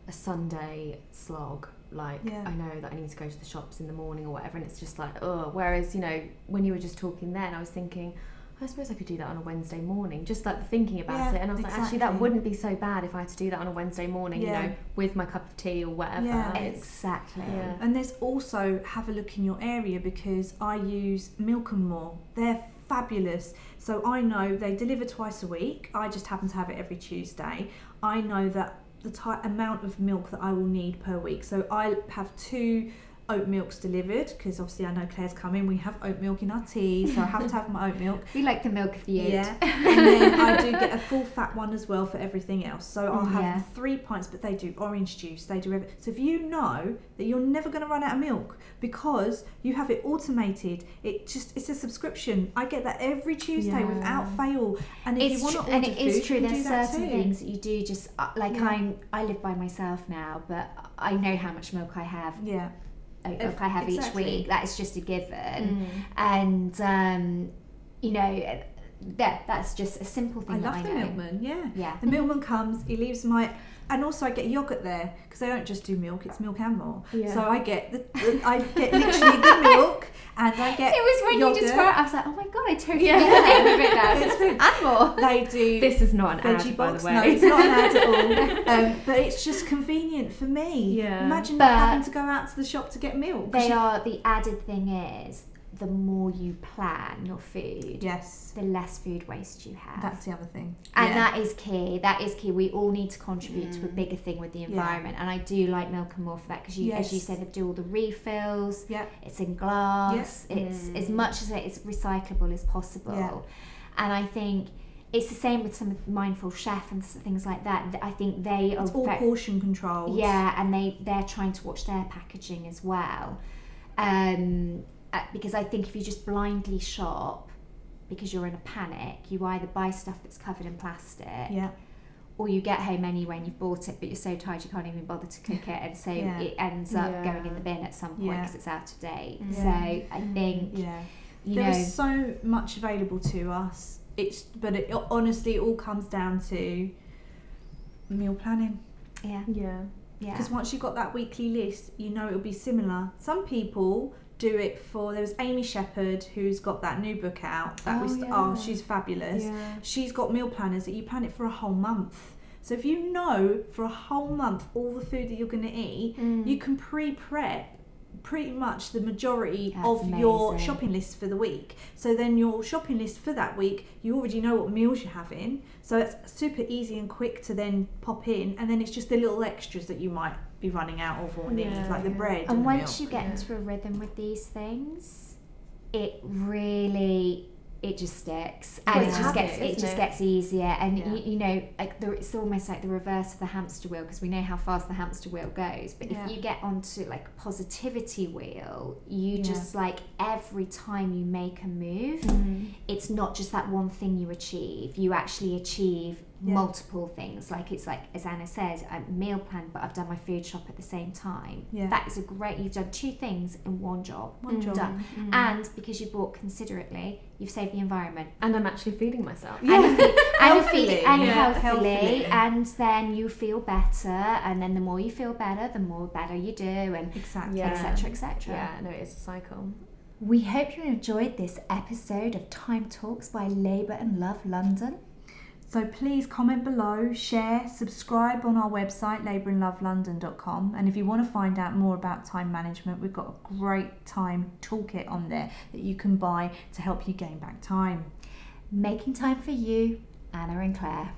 a Sunday slog. Like Yeah. I know that I need to go to the shops in the morning or whatever, and it's just like oh. Whereas you know when you were just talking then, I was thinking. I suppose I could do that on a Wednesday morning, just like thinking about Yeah, it. And I was like, actually, that wouldn't be so bad if I had to do that on a Wednesday morning, Yeah. you know, with my cup of tea or whatever. Yeah. Exactly. yeah. And there's also have a look in your area because I use Milk and More. They're fabulous. So I know they deliver twice a week. I just happen to have it every Tuesday. I know that the ty- amount of milk that I will need per week. So I have two oat milks delivered because obviously I know Claire's coming. We have oat milk in our tea, so I have to have my oat milk. [laughs] We like the milk of the oat. Yeah, and then [laughs] I do get a full fat one as well for everything else. So I'll have Yeah. three pints, but they do orange juice. They do everything. So if you know that you're never going to run out of milk because you have it automated, it just it's a subscription. I get that every Tuesday Yeah. without fail. And if It's you want to and order it is food, true. you can There's certain things that you do just uh, like Yeah. I'm. I live by myself now, but I know how much milk I have. Yeah, Milk I have exactly. each week. That is just a given. Mm. and um, you know that that's just a simple thing that love I the know. milkman. Yeah. Yeah. The milkman comes, he leaves my, and also I get yogurt there because they don't just do milk; it's milk and more. Yeah. So I get the, the I get literally the milk, and I get It was when yogurt. you described. It, I was like, oh my god, I totally Yeah. get the name of it now. [laughs] It's and more. They do This is not an veggie ad, by box. the way. No, it's not an ad at all. [laughs] Um, but it's just convenient for me. Yeah. Imagine But- having to go out to the shop to get milk. They are the added thing is the more you plan your food, Yes, the less food waste you have. that's the other thing. And Yeah. that is key. That is key. We all need to contribute to a Mm. bigger thing with the Yeah. environment. And I do like Milk and More for that because you, as you said, they do all the refills. Yeah. It's in glass. Yeah. It's Mm. as much as it is recyclable as possible. Yeah. And I think it's the same with some mindful chef and things like that. I think they are all ve- portion controlled. yeah, and they they're trying to watch their packaging as well, um, uh, because I think if you just blindly shop because you're in a panic, you either buy stuff that's covered in plastic, Yeah. or you get home anyway and you've bought it, but you're so tired you can't even bother to cook it, and so [laughs] Yeah. it ends up Yeah. going in the bin at some point Yeah. because it's out of date. Yeah. So I think Yeah. you There know. is so much available to us. It's but it honestly it all comes down to meal planning. yeah, Yeah. yeah. Because once you've got that weekly list, you know it'll be similar. Some people do it for. There was Amy Shepherd who's got that new book out. That Oh, was yeah. oh she's fabulous. Yeah. She's got meal planners that you plan it for a whole month. So if you know for a whole month all the food that you're going to eat, Mm. you can pre-prep pretty much the majority That's of your shopping list for the week. So then your shopping list for that week, you already know what meals you're having. So it's super easy and quick to then pop in, and then it's just the little extras that you might be running out of or need, Yeah, like the bread. And And, once milk. you get yeah. into a rhythm with these things, it really it just sticks and Well, it just habit, gets it isn't just it? gets easier and Yeah. you, you know like the, it's almost like the reverse of the hamster wheel because we know how fast the hamster wheel goes but Yeah. if you get onto like positivity wheel you Yeah. just like every time you make a move Mm. it's not just that one thing you achieve you actually achieve Yeah. multiple things like it's like as ana says a meal plan but i've done my food shop at the same time Yeah. that is a great you've done two things in one job One job. done Mm. and because you bought considerately you've saved the environment And I'm actually feeding myself. Yeah. and, you feel, and, you Healthily. feel, and Yeah. healthily, Healthily. and then you feel better and then the more you feel better the more better you do and Exactly. Yeah. etc etc Yeah, no, it's a cycle. we hope you enjoyed this episode of time talks by labour and love london So please comment below, share, subscribe on our website, labourandlovelondon.com. And if you want to find out more about time management, we've got a great time toolkit on there that you can buy to help you gain back time. making time for you ana and claire